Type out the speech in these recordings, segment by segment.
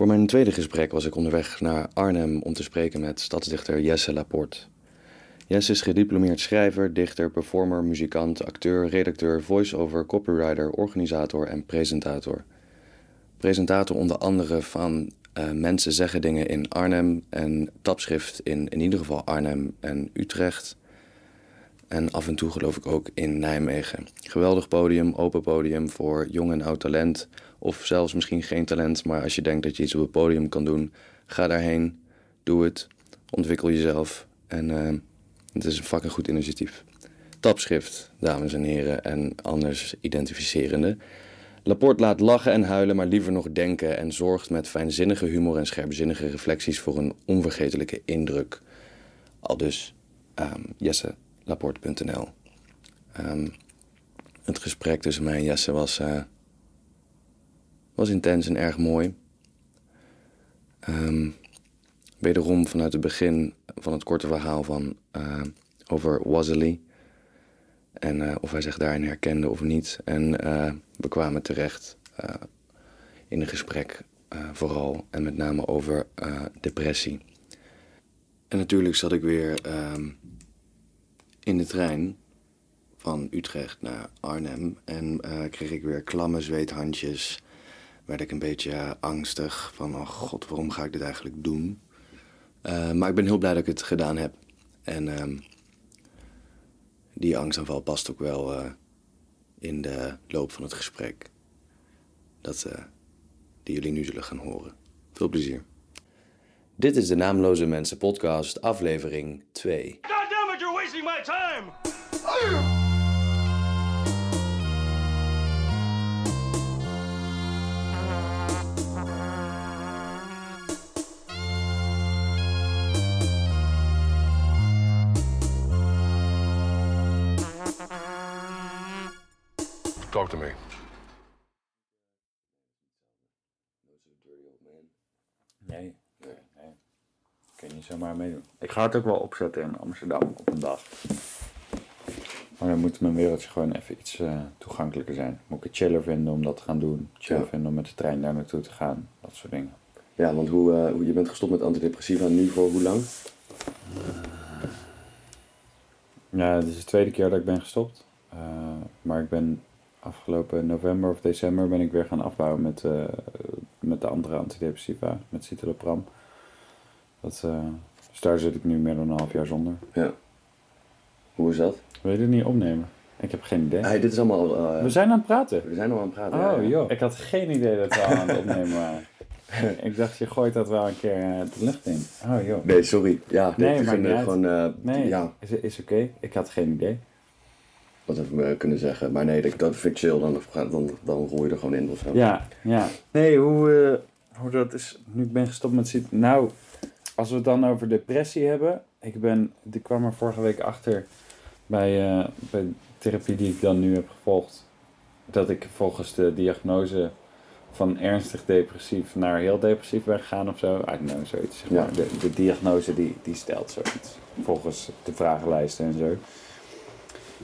Voor mijn tweede gesprek was ik onderweg naar Arnhem om te spreken met stadsdichter Jesse Laporte. Jesse is gediplomeerd schrijver, dichter, performer, muzikant, acteur, redacteur, voice-over, copywriter, organisator en presentator. Presentator onder andere van uh, Mensen zeggen dingen in Arnhem en tapschrift in in ieder geval Arnhem en Utrecht. En af en toe geloof ik ook in Nijmegen. Geweldig podium, open podium voor jong en oud talent. Of zelfs misschien geen talent, maar als je denkt dat je iets op het podium kan doen, ga daarheen. Doe het. Ontwikkel jezelf. En uh, het is een fucking goed initiatief. Tapschrift, dames en heren, en anders identificerende. Laporte laat lachen en huilen, maar liever nog denken en zorgt met fijnzinnige humor en scherpzinnige reflecties voor een onvergetelijke indruk. Al dus um, jesselaporte.nl. Um, het gesprek tussen mij en Jesse was, uh, was intens en erg mooi. Um, wederom vanuit het begin van het korte verhaal van, uh, over Wasley. En uh, of hij zich daarin herkende of niet. En uh, we kwamen terecht in een gesprek vooral en met name over depressie. En natuurlijk zat ik weer in de trein van Utrecht naar Arnhem. En kreeg ik weer klamme zweethandjes. Werd ik een beetje angstig van, oh god, waarom ga ik dit eigenlijk doen? maar ik ben heel blij dat ik het gedaan heb. En ehm, die angstaanval past ook wel uh, in de loop van het gesprek. Dat uh, die jullie nu zullen gaan horen. Veel plezier. Dit is de Naamloze Mensen podcast, aflevering 2. God damn it, you're wasting my time! Talk to me. Nee, nee, nee. Kun je niet zomaar meedoen. Ik ga het ook wel opzetten in Amsterdam op een dag. Maar dan moet mijn wereldje gewoon even iets uh, toegankelijker zijn. Moet ik het chiller vinden om dat te gaan doen. Chiller ja. vinden om met de trein daar naartoe te gaan. Dat soort dingen. Ja, want hoe, uh, hoe je bent gestopt met antidepressiva nu voor hoe lang? Ja, het is de tweede keer dat ik ben gestopt. Uh, maar ik ben afgelopen november of december ben ik weer gaan afbouwen met, uh, met de andere antidepressiva, met citalopram. Dat, uh, dus daar zit ik nu meer dan een half jaar zonder. Ja. Hoe is dat? Wil je dit niet opnemen? Ik heb geen idee. Hey, dit is allemaal... Uh, we zijn aan het praten. We zijn al aan het praten, Oh ja, ja. joh. Ik had geen idee dat we al aan het opnemen waren. ik dacht, je gooit dat wel een keer de lucht in. Oh joh. Nee, sorry. Ja, nee, ik maar vind gewoon... nee, ja. is, is oké. Okay. Ik had geen idee. Wat heb ik me kunnen zeggen. Maar nee, dat, dat vind ik chill. Dan, dan, dan je er gewoon in of zo. Ja, ja. Nee, hoe, uh, hoe dat is... Nu ik ben gestopt met zitten... Nou, als we het dan over depressie hebben... Ik ben... Ik kwam er vorige week achter... Bij, uh, bij de therapie die ik dan nu heb gevolgd... Dat ik volgens de diagnose van ernstig depressief naar heel depressief ben gegaan of zo. I don't know, zoiets. Zeg maar. ja. de, de diagnose die, die stelt zoiets. Volgens de vragenlijsten en zo.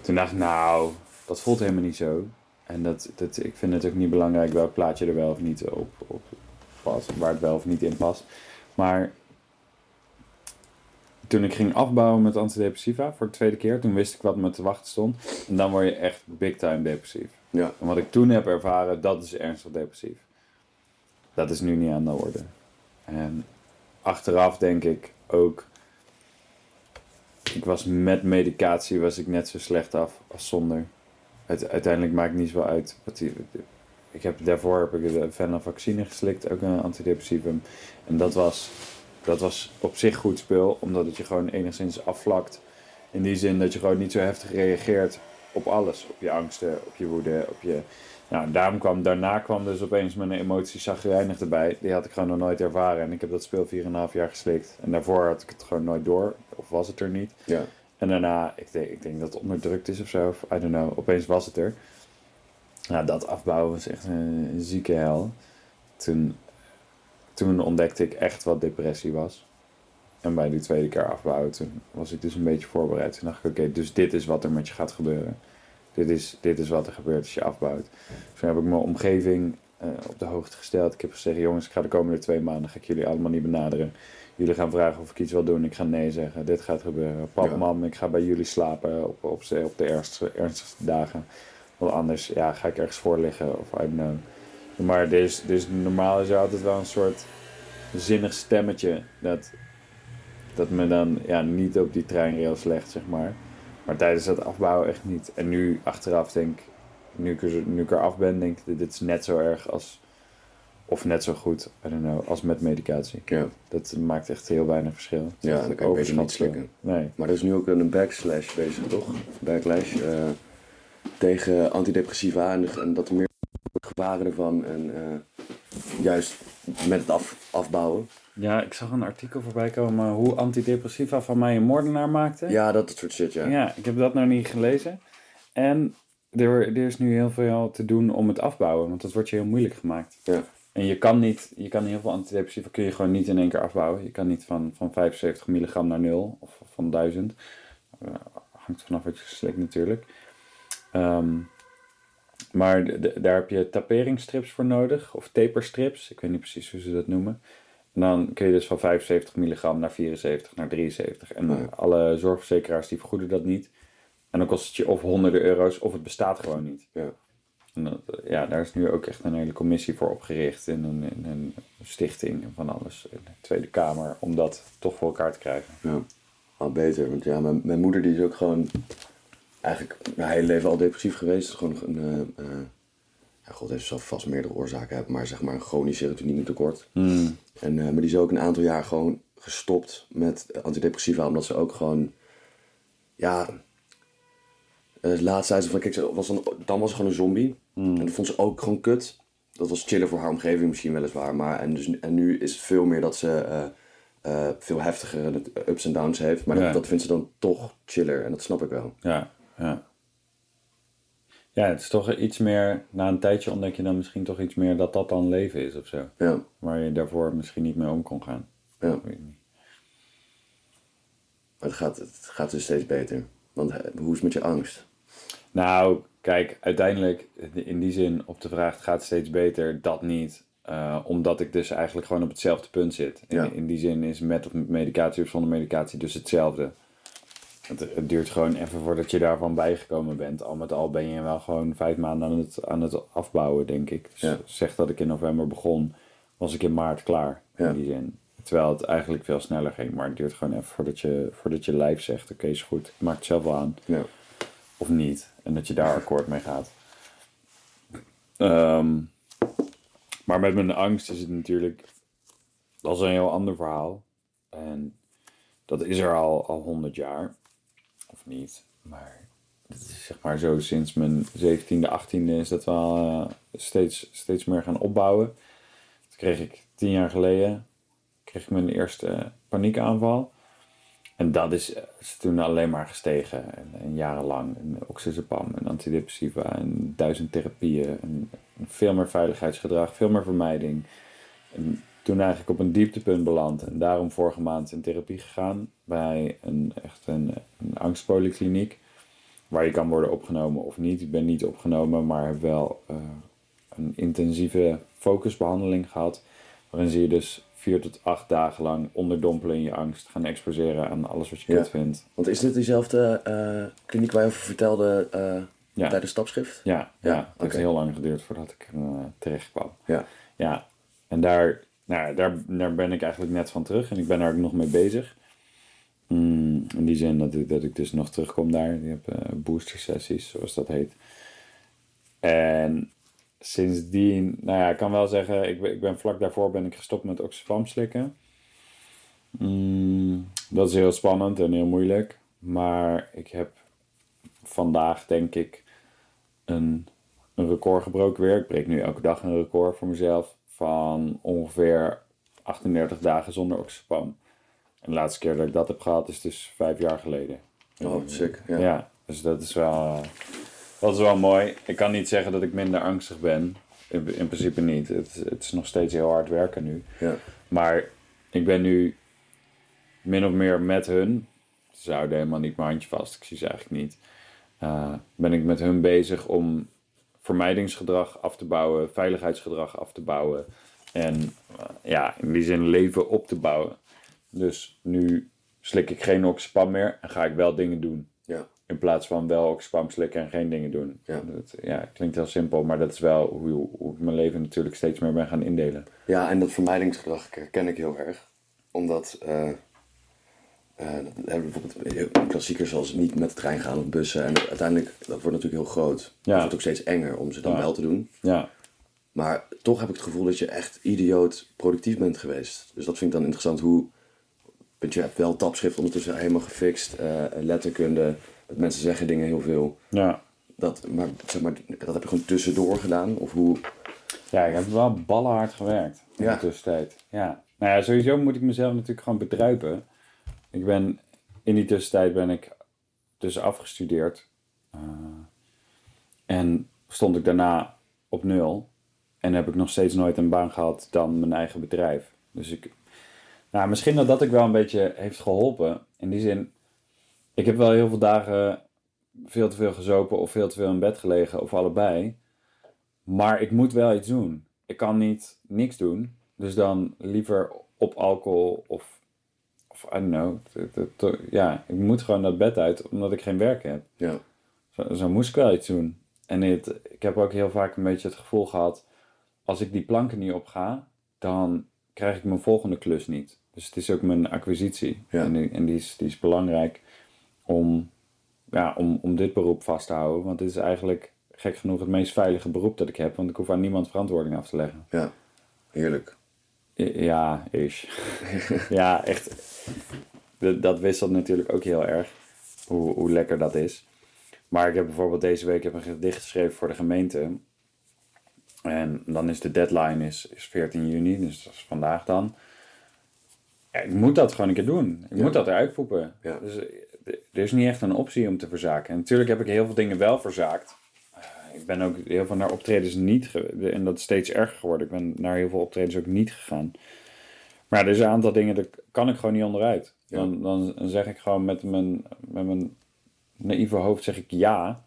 Toen dacht ik, nou, dat voelt helemaal niet zo. En dat, dat, ik vind het ook niet belangrijk welk plaatje er wel of niet op, op past, waar het wel of niet in past. Maar toen ik ging afbouwen met antidepressiva voor de tweede keer, toen wist ik wat me te wachten stond. En dan word je echt big time depressief. Ja. En wat ik toen heb ervaren, dat is ernstig depressief. Dat is nu niet aan de orde. En achteraf denk ik ook was met medicatie was ik net zo slecht af als zonder. Uiteindelijk maakt niet zo uit. Wat ik heb, daarvoor heb ik de venlafaxine geslikt, ook een antidepressivum. En dat was, dat was op zich goed spul, omdat het je gewoon enigszins afvlakt. In die zin dat je gewoon niet zo heftig reageert op alles. Op je angsten, op je woede, op je... Nou, daarom kwam, daarna kwam dus opeens mijn emotie zagrijnig erbij. Die had ik gewoon nog nooit ervaren. En ik heb dat speel 4,5 jaar geslikt. En daarvoor had ik het gewoon nooit door. Of was het er niet. Ja. En daarna, ik denk, ik denk dat het onderdrukt is of zo. Of, I don't know. Opeens was het er. Nou, dat afbouwen was echt een, een zieke hel. Toen, toen ontdekte ik echt wat depressie was. En bij die tweede keer afbouwen, toen was ik dus een beetje voorbereid. Toen dacht ik, oké, okay, dus dit is wat er met je gaat gebeuren. Dit is, dit is wat er gebeurt als je afbouwt. Dus toen heb ik mijn omgeving uh, eh, op de hoogte gesteld. Ik heb gezegd, jongens, ik ga de komende twee maanden ga ik jullie allemaal niet benaderen. Jullie gaan vragen of ik iets wil doen. Ik ga nee zeggen. Dit gaat gebeuren. Pap, Ja. mam, ik ga bij jullie slapen op, op, de- op de ernstigste, ernstigste dagen. Want anders ja, ga ik ergens voor liggen of I don't know. Maar dus, dus normaal is er altijd wel een soort zinnig stemmetje dat, dat me dan ja, niet op die treinrails legt, zeg maar. Maar tijdens het afbouwen echt niet. En nu achteraf denk ik, nu ik, er, nu ik eraf ben, denk ik, dit is net zo erg als, of net zo goed, I don't know, als met medicatie. Ja. Dat maakt echt heel weinig verschil. Ja, dan kan je beter niet slikken. Nee. Maar er is nu ook een backslash bezig, toch? Backlash eh, tegen antidepressiva en, en dat er meer gevaren ervan en eh, juist met het af, afbouwen. Ja, ik zag een artikel voorbij komen hoe antidepressiva van mij een moordenaar maakte. Ja, dat soort shit, ja. Ja, ik heb dat nog niet gelezen. En er, er is nu heel veel te doen om het afbouwen, want dat wordt je heel moeilijk gemaakt. Ja. En je kan niet, je kan heel veel antidepressiva kun je gewoon niet in één keer afbouwen. Je kan niet van, van 75 milligram naar 0 of van 1000. Eh, hangt vanaf wat je slikt natuurlijk. Ehm, maar daar heb je taperingsstrips voor nodig, of taperstrips. Ik weet niet precies hoe ze dat noemen. En dan kun je dus van 75 milligram naar 74, naar 73. En Ja. alle zorgverzekeraars die vergoeden dat niet. En dan kost het je of honderden euro's, of het bestaat gewoon niet. Ja. En dat, eh, ja, daar is nu ook echt een hele commissie voor opgericht. In een, in een stichting en van alles. In de Tweede Kamer. Om dat toch voor elkaar te krijgen. Ja, al beter. Want ja, mijn, mijn moeder die is ook gewoon eigenlijk haar hele leven al depressief geweest. Gewoon een, eh, eh, ja, god heeft zal vast meerdere oorzaken hebben, maar zeg maar een chronisch serotonine tekort. En, eh, maar die is ook een aantal jaar gewoon gestopt met antidepressiva, omdat ze ook gewoon, ja, eh, laatst zei ze van, kijk, ze was dan, dan was ze gewoon een zombie. En dat vond ze ook gewoon kut. Dat was chillen voor haar omgeving misschien weliswaar, maar en, dus, en nu is het veel meer dat ze eh, eh, veel heftigere ups en downs heeft. Maar Ja. dat, dat vindt ze dan toch chiller en dat snap ik wel. Ja, ja. Ja, het is toch iets meer... Na een tijdje ontdek je dan misschien toch iets meer dat dat dan leven is of zo. Ja, Waar je daarvoor misschien niet mee om kon gaan. ja. Ik weet niet. Maar het gaat, het gaat dus steeds beter. Want eh, hoe is het met je angst? Nou, kijk, uiteindelijk in die zin op de vraag gaat het steeds beter, dat niet. Eh, omdat ik dus eigenlijk gewoon op hetzelfde punt zit. In, Ja. in die zin is met of met medicatie of zonder medicatie dus hetzelfde. Het, het duurt gewoon even voordat je daarvan bijgekomen bent. Al met al ben je wel gewoon vijf maanden aan het, aan het afbouwen, denk ik. Dus Ja. zeg dat ik in november begon, was ik in maart klaar. Ja. In die zin. Terwijl het eigenlijk veel sneller ging. Maar het duurt gewoon even voordat je, voordat je lijf zegt, oké is goed, ik maak het zelf wel aan Ja. of niet. En dat je daar akkoord mee gaat. Ehm, maar met mijn angst is het natuurlijk. Dat is een heel ander verhaal. En dat is er al al 100 jaar. Niet. Maar het is zeg maar zo sinds mijn 17e, 18e is dat wel eh, steeds, steeds meer gaan opbouwen. Toen kreeg ik tien jaar geleden kreeg ik mijn eerste paniekaanval. En dat is, eh, is toen alleen maar gestegen. En, en jarenlang. En oxazepam en antidepressiva en duizend therapieën. En, veel meer veiligheidsgedrag, veel meer vermijding. Toen eigenlijk op een dieptepunt beland. En daarom vorige maand in therapie gegaan. Bij een, echt een, een angstpolykliniek. Waar je kan worden opgenomen of niet. Ik ben niet opgenomen, maar heb wel eh, een intensieve focusbehandeling gehad. Waarin ze je dus vier tot acht dagen lang onderdompelen in je angst. Gaan exposeren aan alles wat je Ja. kut vindt. Want is dit diezelfde eh, kliniek waar je over vertelde eh, Ja. tijdens stapschrift? Ja, ja, Ja, het heeft heel lang geduurd voordat ik terecht kwam. Ja. Ja, en daar, nou, daar, daar ben ik eigenlijk net van terug en ik ben daar ook nog mee bezig. Mm, in die zin dat ik, dat ik dus nog terugkom daar. Ik heb eh, booster sessies, zoals dat heet. En sindsdien, nou ja, ik kan wel zeggen, ik ben, ik ben vlak daarvoor ben ik gestopt met oxyfam slikken. Mm, dat is heel spannend en heel moeilijk. Maar ik heb vandaag denk ik een, een record gebroken weer. Ik breek nu elke dag een record voor mezelf van ongeveer 38 dagen zonder oxypam. En de laatste keer dat ik dat heb gehad is dus vijf jaar geleden. Oh, sick. Ja. Ja, dus dat is wel, dat is wel mooi. Ik kan niet zeggen dat ik minder angstig ben. In, in principe niet. Het, het is nog steeds heel hard werken nu. Ja. Maar ik ben nu min of meer met hun. Ze houden helemaal niet mijn handje vast. Ik zie ze eigenlijk niet. Eh, ben ik met hun bezig om vermijdingsgedrag af te bouwen, veiligheidsgedrag af te bouwen. En eh, ja, in die zin leven op te bouwen. Dus nu slik ik geen oxyspam meer en ga ik wel dingen doen. Ja. In plaats van wel oxyspam slikken en geen dingen doen. Ja. Dat, ja, klinkt heel simpel, maar dat is wel hoe, hoe ik mijn leven natuurlijk steeds meer ben gaan indelen. Ja, en dat vermijdingsgedrag herken ik heel erg. Omdat, eh eh, dat hebben we bijvoorbeeld klassiekers zoals niet met de trein gaan of bussen. En uiteindelijk, dat wordt natuurlijk heel groot. Ja. Het wordt ook steeds enger om ze dan Ja. wel te doen. Ja, Maar toch heb ik het gevoel dat je echt idioot productief bent geweest. Dus dat vind ik dan interessant hoe... Want je hebt wel tapschrift ondertussen helemaal gefixt. eh, letterkunde. Dat mensen zeggen dingen heel veel. ja. Dat, maar, zeg maar dat heb je gewoon tussendoor gedaan. Of hoe... Ja, ik heb wel ballenhard gewerkt in Ja. de tussentijd. Ja. Nou ja, sowieso moet ik mezelf natuurlijk gewoon bedruipen. Ik ben, in die tussentijd ben ik dus afgestudeerd. Eh, en stond ik daarna op nul. En heb ik nog steeds nooit een baan gehad dan mijn eigen bedrijf. Dus ik, nou, misschien dat dat ik wel een beetje heeft geholpen. In die zin, ik heb wel heel veel dagen veel te veel gezopen of veel te veel in bed gelegen of allebei. Maar ik moet wel iets doen. Ik kan niet niks doen. Dus dan liever op alcohol of, of I don't know. Ja, ik moet gewoon dat bed uit omdat ik geen werk heb. Ja, Zo, zo moest ik wel iets doen. En het, ik heb ook heel vaak een beetje het gevoel gehad... als ik die planken niet opga, dan krijg ik mijn volgende klus niet. Dus het is ook mijn acquisitie. Ja. En, die, en die, is, die is belangrijk om, ja, om, om dit beroep vast te houden. Want dit is eigenlijk gek genoeg het meest veilige beroep dat ik heb. Want ik hoef aan niemand verantwoording af te leggen. ja. Heerlijk. Ja, is. ja, echt. Dat, dat wisselt natuurlijk ook heel erg. Hoe, hoe lekker dat is. Maar ik heb bijvoorbeeld deze week heb een gedicht geschreven voor de gemeente. En dan is de deadline is, is 14 juni, dus dat is vandaag dan. Ja, ik moet dat gewoon een keer doen. Ik Ja. moet dat eruit poepen. Ja. Dus eh, er is niet echt een optie om te verzaken. En natuurlijk heb ik heel veel dingen wel verzaakt. Ik ben ook heel veel naar optredens niet En dat is steeds erger geworden. Ik ben naar heel veel optredens ook niet gegaan. Maar er is een aantal dingen, daar kan ik gewoon niet onderuit. Ja. Dan, dan zeg ik gewoon met mijn, met mijn naïeve hoofd zeg ik ja.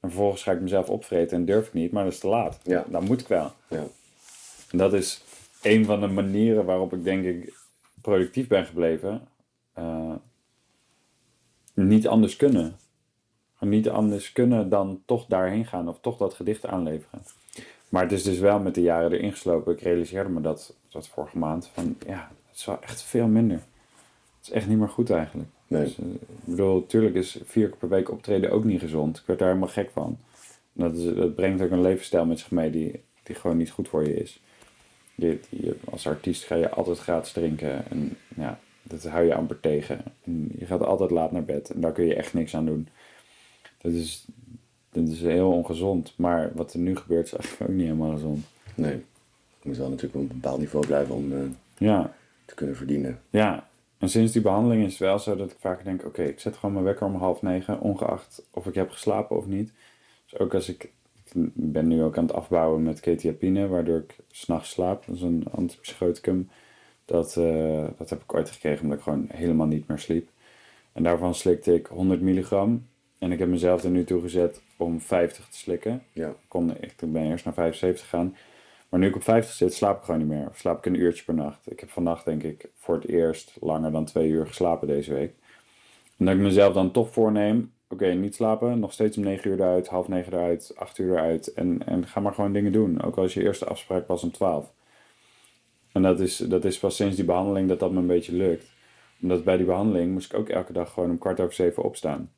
En vervolgens ga ik mezelf opvreten en durf ik niet. Maar dat is te laat. Ja. Dan moet ik wel. Ja. En dat is een van de manieren waarop ik denk ik productief ben gebleven. Eh, niet anders kunnen. Niet anders kunnen dan toch daarheen gaan of toch dat gedicht aanleveren. Maar het is dus wel met de jaren erin geslopen. Ik realiseerde me dat, dat vorige maand. Van ja, het is wel echt veel minder. Het is echt niet meer goed eigenlijk. Nee. Dus, eh, ik bedoel, natuurlijk is vier keer per week optreden ook niet gezond. Ik werd daar helemaal gek van. Dat, is, dat brengt ook een levensstijl met zich mee die, die gewoon niet goed voor je is. Je, je, als artiest ga je altijd gratis drinken. En ja, dat hou je amper tegen. En je gaat altijd laat naar bed. En daar kun je echt niks aan doen. Dat is, dat is heel ongezond. Maar wat er nu gebeurt is eigenlijk ook niet helemaal gezond. Nee. Je moet wel natuurlijk op een bepaald niveau blijven om eh, Ja, te kunnen verdienen. Ja, en sinds die behandeling is het wel zo dat ik vaak denk: oké, ik zet gewoon mijn wekker om half negen, ongeacht of ik heb geslapen of niet. Dus ook als ik, ik ben nu ook aan het afbouwen met ketiapine, waardoor ik s'nachts slaap. Dat is een antipsychoticum. Dat, eh, dat heb ik ooit gekregen omdat ik gewoon helemaal niet meer sliep. En daarvan slikte ik 100 milligram. En ik heb mezelf er nu toe gezet om 50 te slikken. Ja. Ik, kon, ik ben eerst naar 75 gegaan. Maar nu ik op 50 zit, slaap ik gewoon niet meer. Of slaap ik een uurtje per nacht. Ik heb vannacht denk ik voor het eerst langer dan twee uur geslapen deze week. En dat ik mezelf dan toch voorneem, oké, niet slapen. Nog steeds om 9 uur eruit, half 9 eruit, 8 uur eruit. En, en ga maar gewoon dingen doen. Ook als je eerste afspraak was om 12. En dat is, dat is pas sinds die behandeling dat dat me een beetje lukt. Omdat bij die behandeling moest ik ook elke dag gewoon om kwart over zeven opstaan.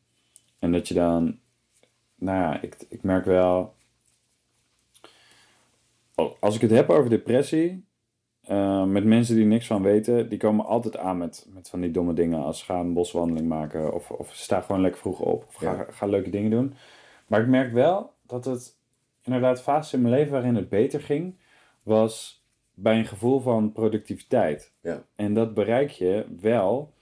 En dat je dan, nou ja, ik, ik merk wel, als ik het heb over depressie, eh, met mensen die niks van weten, die komen altijd aan met, met van die domme dingen als ga een boswandeling maken of, of sta gewoon lekker vroeg op of ga, Ja. ga leuke dingen doen. Maar ik merk wel dat het inderdaad fases in mijn leven waarin het beter ging, was bij een gevoel van productiviteit. Ja. En dat bereik je wel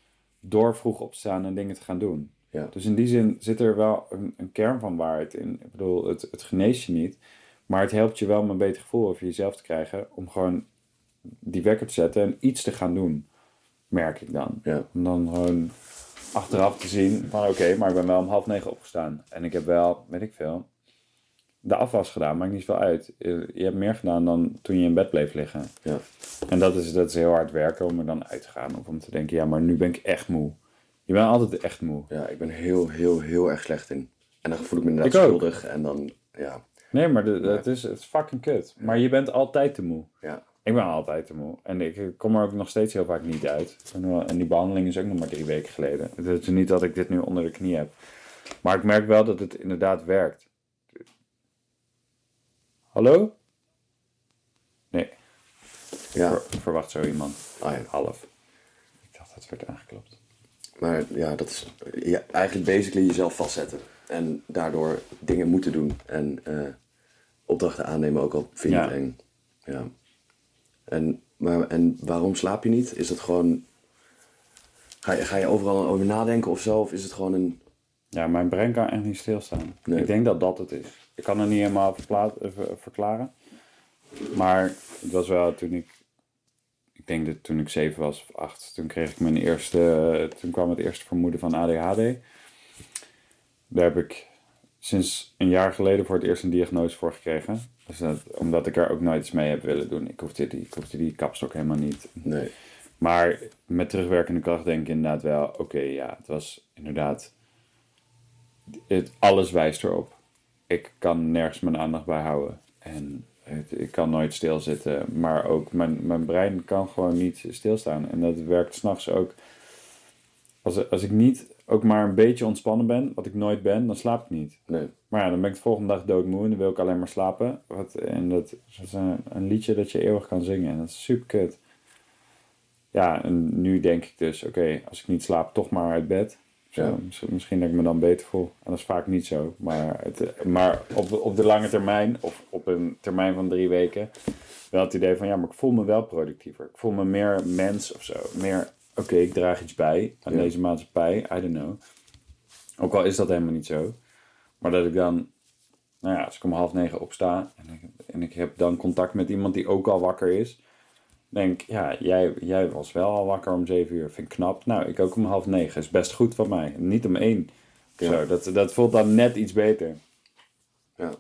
door vroeg op te staan en dingen te gaan doen. Ja. Dus in die zin zit er wel een, een kern van waarheid in. Ik bedoel, het, het geneest je niet. Maar het helpt je wel om een beter gevoel over jezelf te krijgen. Om gewoon die wekker te zetten en iets te gaan doen. Merk ik dan. Ja. Om dan gewoon achteraf te zien van oké, maar ik ben wel om half negen opgestaan. En ik heb wel, weet ik veel, de afwas gedaan, maakt niet veel uit. Je je hebt meer gedaan dan toen je in bed bleef liggen. Ja. En dat is, dat is heel hard werken om er dan uit te gaan. Of om te denken, ja, maar nu ben ik echt moe. Je bent altijd echt moe. Ja, ik ben heel, heel, heel erg slecht in. En dan voel ik me inderdaad Ik schuldig. En dan, ja, Nee, maar de- het, is, het is fucking kut. Maar je bent altijd te moe. ja, Ik ben altijd te moe. En ik kom er ook nog steeds heel vaak niet uit. En en die behandeling is ook nog maar drie weken geleden. Het is niet dat ik dit nu onder de knie heb. Maar ik merk wel dat het inderdaad werkt. Hallo? Nee, ja. ver- verwacht zo iemand. Ah, ja. Half. Ik dacht dat het werd aangeklopt. Maar ja, dat is ja, eigenlijk basically jezelf vastzetten. En daardoor dingen moeten doen. En eh, opdrachten aannemen ook al vind je Ja. het eng. Ja. En, maar, en waarom slaap je niet? Is dat gewoon... Ga je, ga je overal over nadenken of zo? Of is het gewoon een... Ja, mijn brein kan echt niet stilstaan. Nee. Ik denk dat dat het is. Ik kan het niet helemaal eh, ver- verklaren. Maar het was wel toen ik... Ik denk dat toen ik zeven was of acht, toen kreeg ik mijn eerste... Toen kwam het eerste vermoeden van ADHD. Daar heb ik sinds een jaar geleden voor het eerst een diagnose voor gekregen. Dus dat, omdat ik er ook nooit iets mee heb willen doen. Ik hoefde die, ik hoefde die kapstok helemaal niet. Nee. Maar met terugwerkende kracht denk ik inderdaad wel, oké, ja, het was inderdaad, het, alles wijst erop. Ik kan nergens mijn aandacht bij houden. En ik kan nooit stilzitten, maar ook mijn, mijn brein kan gewoon niet stilstaan. En dat werkt s'nachts ook. Als, als ik niet ook maar een beetje ontspannen ben, wat ik nooit ben, dan slaap ik niet. Nee. Maar ja, dan ben ik de volgende dag doodmoe en dan wil ik alleen maar slapen. Wat, en dat, dat is een, een liedje dat je eeuwig kan zingen. En dat is super kut. Ja, en nu denk ik dus, oké, als ik niet slaap, toch maar uit bed. Ja. misschien, dat ik me dan beter voel. En dat is vaak niet zo. Maar, het, maar op, op de lange termijn, of op een termijn van drie weken, wel het idee van, ja, maar ik voel me wel productiever. Ik voel me meer mens of zo. Meer, oké, ik draag iets bij aan Ja. deze maatschappij. I don't know. Ook al is dat helemaal niet zo. Maar dat ik dan, nou ja, als ik om half negen opsta en ik, en ik heb dan contact met iemand die ook al wakker is, denk ik, ja, jij, jij was wel al wakker om zeven uur. Vind ik knap. Nou, ik ook om half negen. Is best goed van mij. Niet om één. Ja. Zo, dat, dat voelt dan net iets beter. Ja.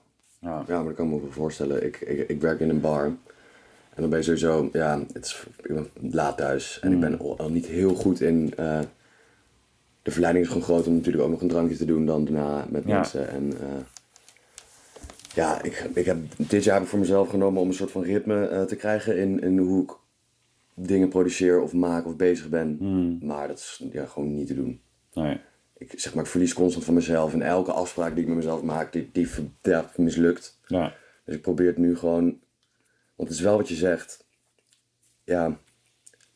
Ja. Ja, maar dat kan ik me wel voorstellen. Ik, ik, ik werk in een bar. En dan ben je sowieso, ja, het is, ik ben laat thuis. En ik ben al, al niet heel goed in. eh, de verleiding is gewoon groot om natuurlijk ook nog een drankje te doen dan daarna met Ja. mensen. En eh, ja, ik, ik heb, dit jaar heb ik voor mezelf genomen om een soort van ritme eh, te krijgen in, in hoe ik dingen produceer of maak of bezig ben. Maar dat is ja, gewoon niet te doen. Nee. Ik, zeg maar, ik verlies constant van mezelf. En elke afspraak die ik met mezelf maak, die, die, ja, mislukt. Ja. Dus ik probeer het nu gewoon. Want het is wel wat je zegt. Ja,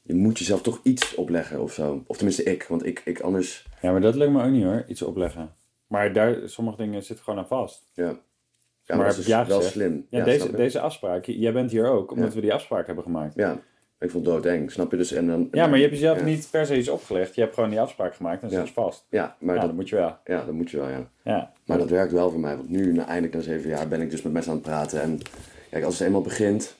je moet jezelf toch iets opleggen of zo. Of tenminste ik, want ik, ik anders. ja, maar dat lukt me ook niet hoor. Iets opleggen. Maar daar, sommige dingen zitten gewoon aan vast. Ja, ja Maar dat ik is ja wel slim. Ja, Ja, deze, deze afspraak. Jij bent hier ook, omdat we die afspraak hebben gemaakt. Ja, ik vond het doodeng, snap je? Dus, en dan, Ja, maar je hebt jezelf ja. niet per se iets opgelegd. Je hebt gewoon die afspraak gemaakt en dat is vast. Ja, maar Ja, dat, dat moet je wel. ja, dat moet je wel, ja. Ja. Maar dat werkt wel voor mij, want nu, na, eindelijk na zeven jaar, ben ik dus met mensen aan het praten. En kijk, als het eenmaal begint,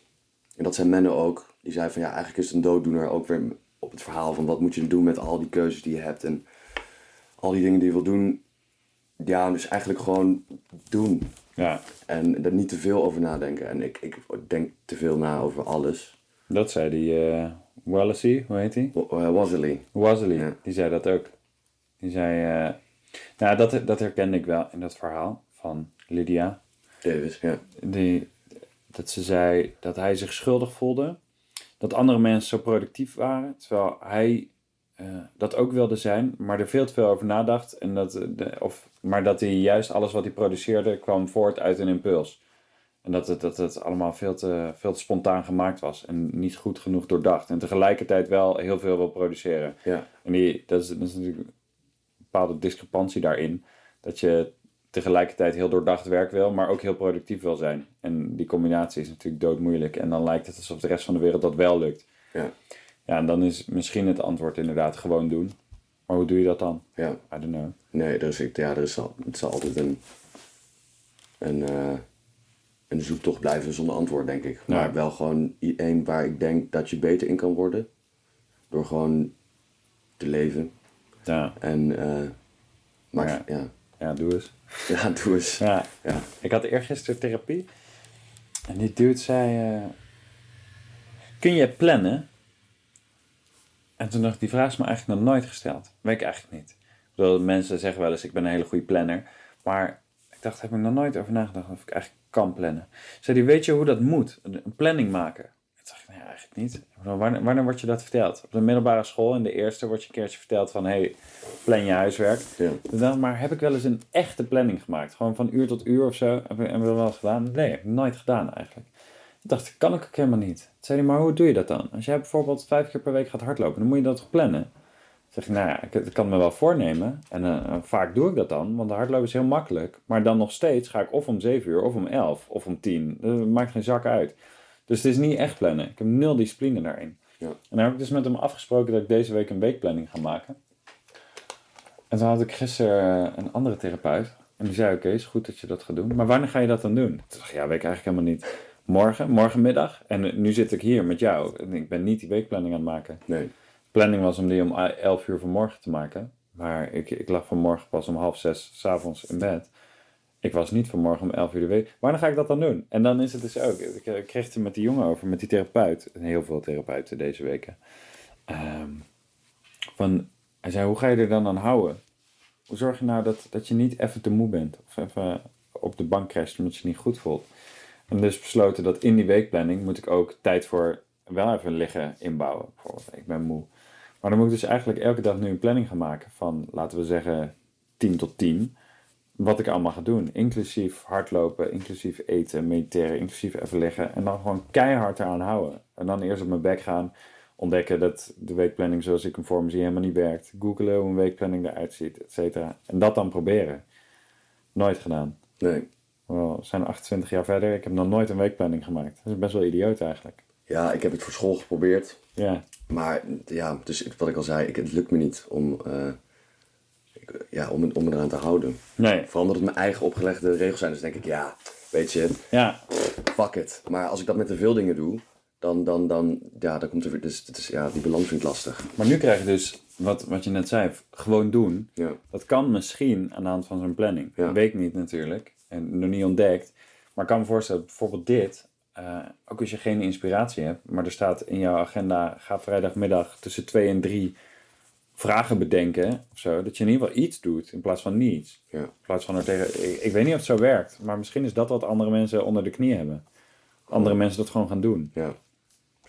en dat zei Menno ook, die zei van ja, eigenlijk is het een dooddoener ook weer op het verhaal van wat moet je doen met al die keuzes die je hebt en al die dingen die je wil doen. Ja, dus eigenlijk gewoon doen. Ja, En er niet te veel over nadenken. En ik, ik denk te veel na over alles. dat zei die Wallacey, hoe heet die? Wa- eh. Wasley, Ja. die zei dat ook. Die zei, eh, nou dat, dat herkende ik wel in dat verhaal van Lydia. Davis, ja. Die, dat ze zei dat hij zich schuldig voelde. Dat andere mensen zo productief waren. Terwijl hij dat ook wilde zijn, maar er veel te veel over nadacht. En dat, eh, de, of, maar dat hij juist alles wat hij produceerde kwam voort uit een impuls. En dat het, dat het allemaal veel te, veel te spontaan gemaakt was. En niet goed genoeg doordacht. En tegelijkertijd wel heel veel wil produceren. Ja, En die, dat, is, dat is natuurlijk een bepaalde discrepantie daarin. Dat je tegelijkertijd heel doordacht werk wil, maar ook heel productief wil zijn. En die combinatie is natuurlijk doodmoeilijk. En dan lijkt het alsof de rest van de wereld dat wel lukt. ja, Ja, en dan is misschien het antwoord inderdaad gewoon doen. Maar hoe doe je dat dan? ja. I don't know. Nee, er is, ja, er is, al- het zal altijd een, een, eh, een zoektocht blijven zonder antwoord, denk ik. Maar Ja. wel gewoon één waar ik denk dat je beter in kan worden. Door gewoon te leven. Ja, En, eh maar Ja. ja. ja doe eens. Ja, doe eens. Ja. Ja. Ik had eergisteren therapie. En die dude zei... eh, kun je plannen? En toen dacht ik, die vraag is me eigenlijk nog nooit gesteld. Weet ik eigenlijk niet. Ik bedoel, mensen zeggen wel eens, ik ben een hele goede planner. Maar ik dacht, heb ik nog nooit over nagedacht of ik eigenlijk kan plannen. Zei die, weet je hoe dat moet? Een planning maken. Ik dacht, nee, eigenlijk niet. Bedoel, Wanneer, wanneer wordt je dat verteld? Op de middelbare school, in de eerste, wordt je een keertje verteld van... hey, plan je huiswerk. Ja. Toen dacht ik, maar heb ik wel eens een echte planning gemaakt? Gewoon van uur tot uur of zo? Heb ik, hebben we dat wel eens gedaan? Nee, heb ik nooit gedaan eigenlijk. Toen dacht ik, kan ik ook helemaal niet. Toen zei hij, maar hoe doe je dat dan? Als jij bijvoorbeeld vijf keer per week gaat hardlopen, dan moet je dat toch plannen? Toen zeg ik, nou ja, ik, ik kan me wel voornemen. En eh, vaak doe ik dat dan, want de hardlopen is heel makkelijk. Maar dan nog steeds ga ik of om zeven uur, of om elf, of om tien. Dat maakt geen zak uit. Dus het is niet echt plannen. Ik heb nul discipline daarin. Ja. En dan heb ik dus met hem afgesproken dat ik deze week een weekplanning ga maken. En toen had ik gisteren eh, een andere therapeut. En die zei, oké, is goed dat je dat gaat doen. Maar wanneer ga je dat dan doen? Toen dacht ik, ja, weet ik eigenlijk helemaal niet. Morgen, morgenmiddag. En nu zit ik hier met jou. En ik ben niet die weekplanning aan het maken. Nee. De planning was om die om 11 uur vanmorgen te maken. Maar ik, ik lag vanmorgen pas om half zes s'avonds in bed. Ik was niet vanmorgen om 11 uur de week. Wanneer ga ik dat dan doen? En dan is het dus ook. Ik, kreeg het er met die jongen over, met die therapeut. En heel veel therapeuten deze weken. Ehm, van, hij zei, hoe ga je er dan aan houden? Hoe zorg je nou dat, dat je niet even te moe bent? Of even op de bank crasht omdat je je niet goed voelt? En dus besloten dat in die weekplanning moet ik ook tijd voor wel even liggen inbouwen. Bijvoorbeeld, ik ben moe. Maar dan moet ik dus eigenlijk elke dag nu een planning gaan maken van, laten we zeggen, 10 tot 10. Wat ik allemaal ga doen. Inclusief hardlopen, inclusief eten, mediteren, inclusief even liggen. En dan gewoon keihard eraan houden. En dan eerst op mijn bek gaan. Ontdekken dat de weekplanning zoals ik hem voor zie helemaal niet werkt. Googelen hoe een weekplanning eruit ziet, et cetera. En dat dan proberen. Nooit gedaan. Nee. We zijn 28 jaar verder. Ik heb nog nooit een weekplanning gemaakt. Dat is best wel idioot eigenlijk. Ja, ik heb het voor school geprobeerd. Ja, Maar ja, dus wat ik al zei, ik, het lukt me niet om, ik, ja, om, om me eraan te houden. nee. Vooral omdat het mijn eigen opgelegde regels zijn. Dus denk ik, ja, weet je, Ja, fuck it. Maar als ik dat met te veel dingen doe, dan, dan, dan, ja, dan komt er weer, dus is, ja, die balans vind ik lastig. maar nu krijg je dus, wat, wat je net zei, gewoon doen. Ja, Dat kan misschien aan de hand van zo'n planning. Ja. Dat weet ik niet natuurlijk. En nog niet ontdekt. Maar ik kan me voorstellen, bijvoorbeeld dit. eh, ook als je geen inspiratie hebt. Maar er staat in jouw agenda, ga vrijdagmiddag tussen twee en drie vragen bedenken. Of zo. Dat je in ieder geval iets doet in plaats van niets. ja, In plaats van er tegen, ik, ik weet niet of het zo werkt. Maar misschien is dat wat andere mensen onder de knie hebben. Andere mensen dat gewoon gaan doen. ja.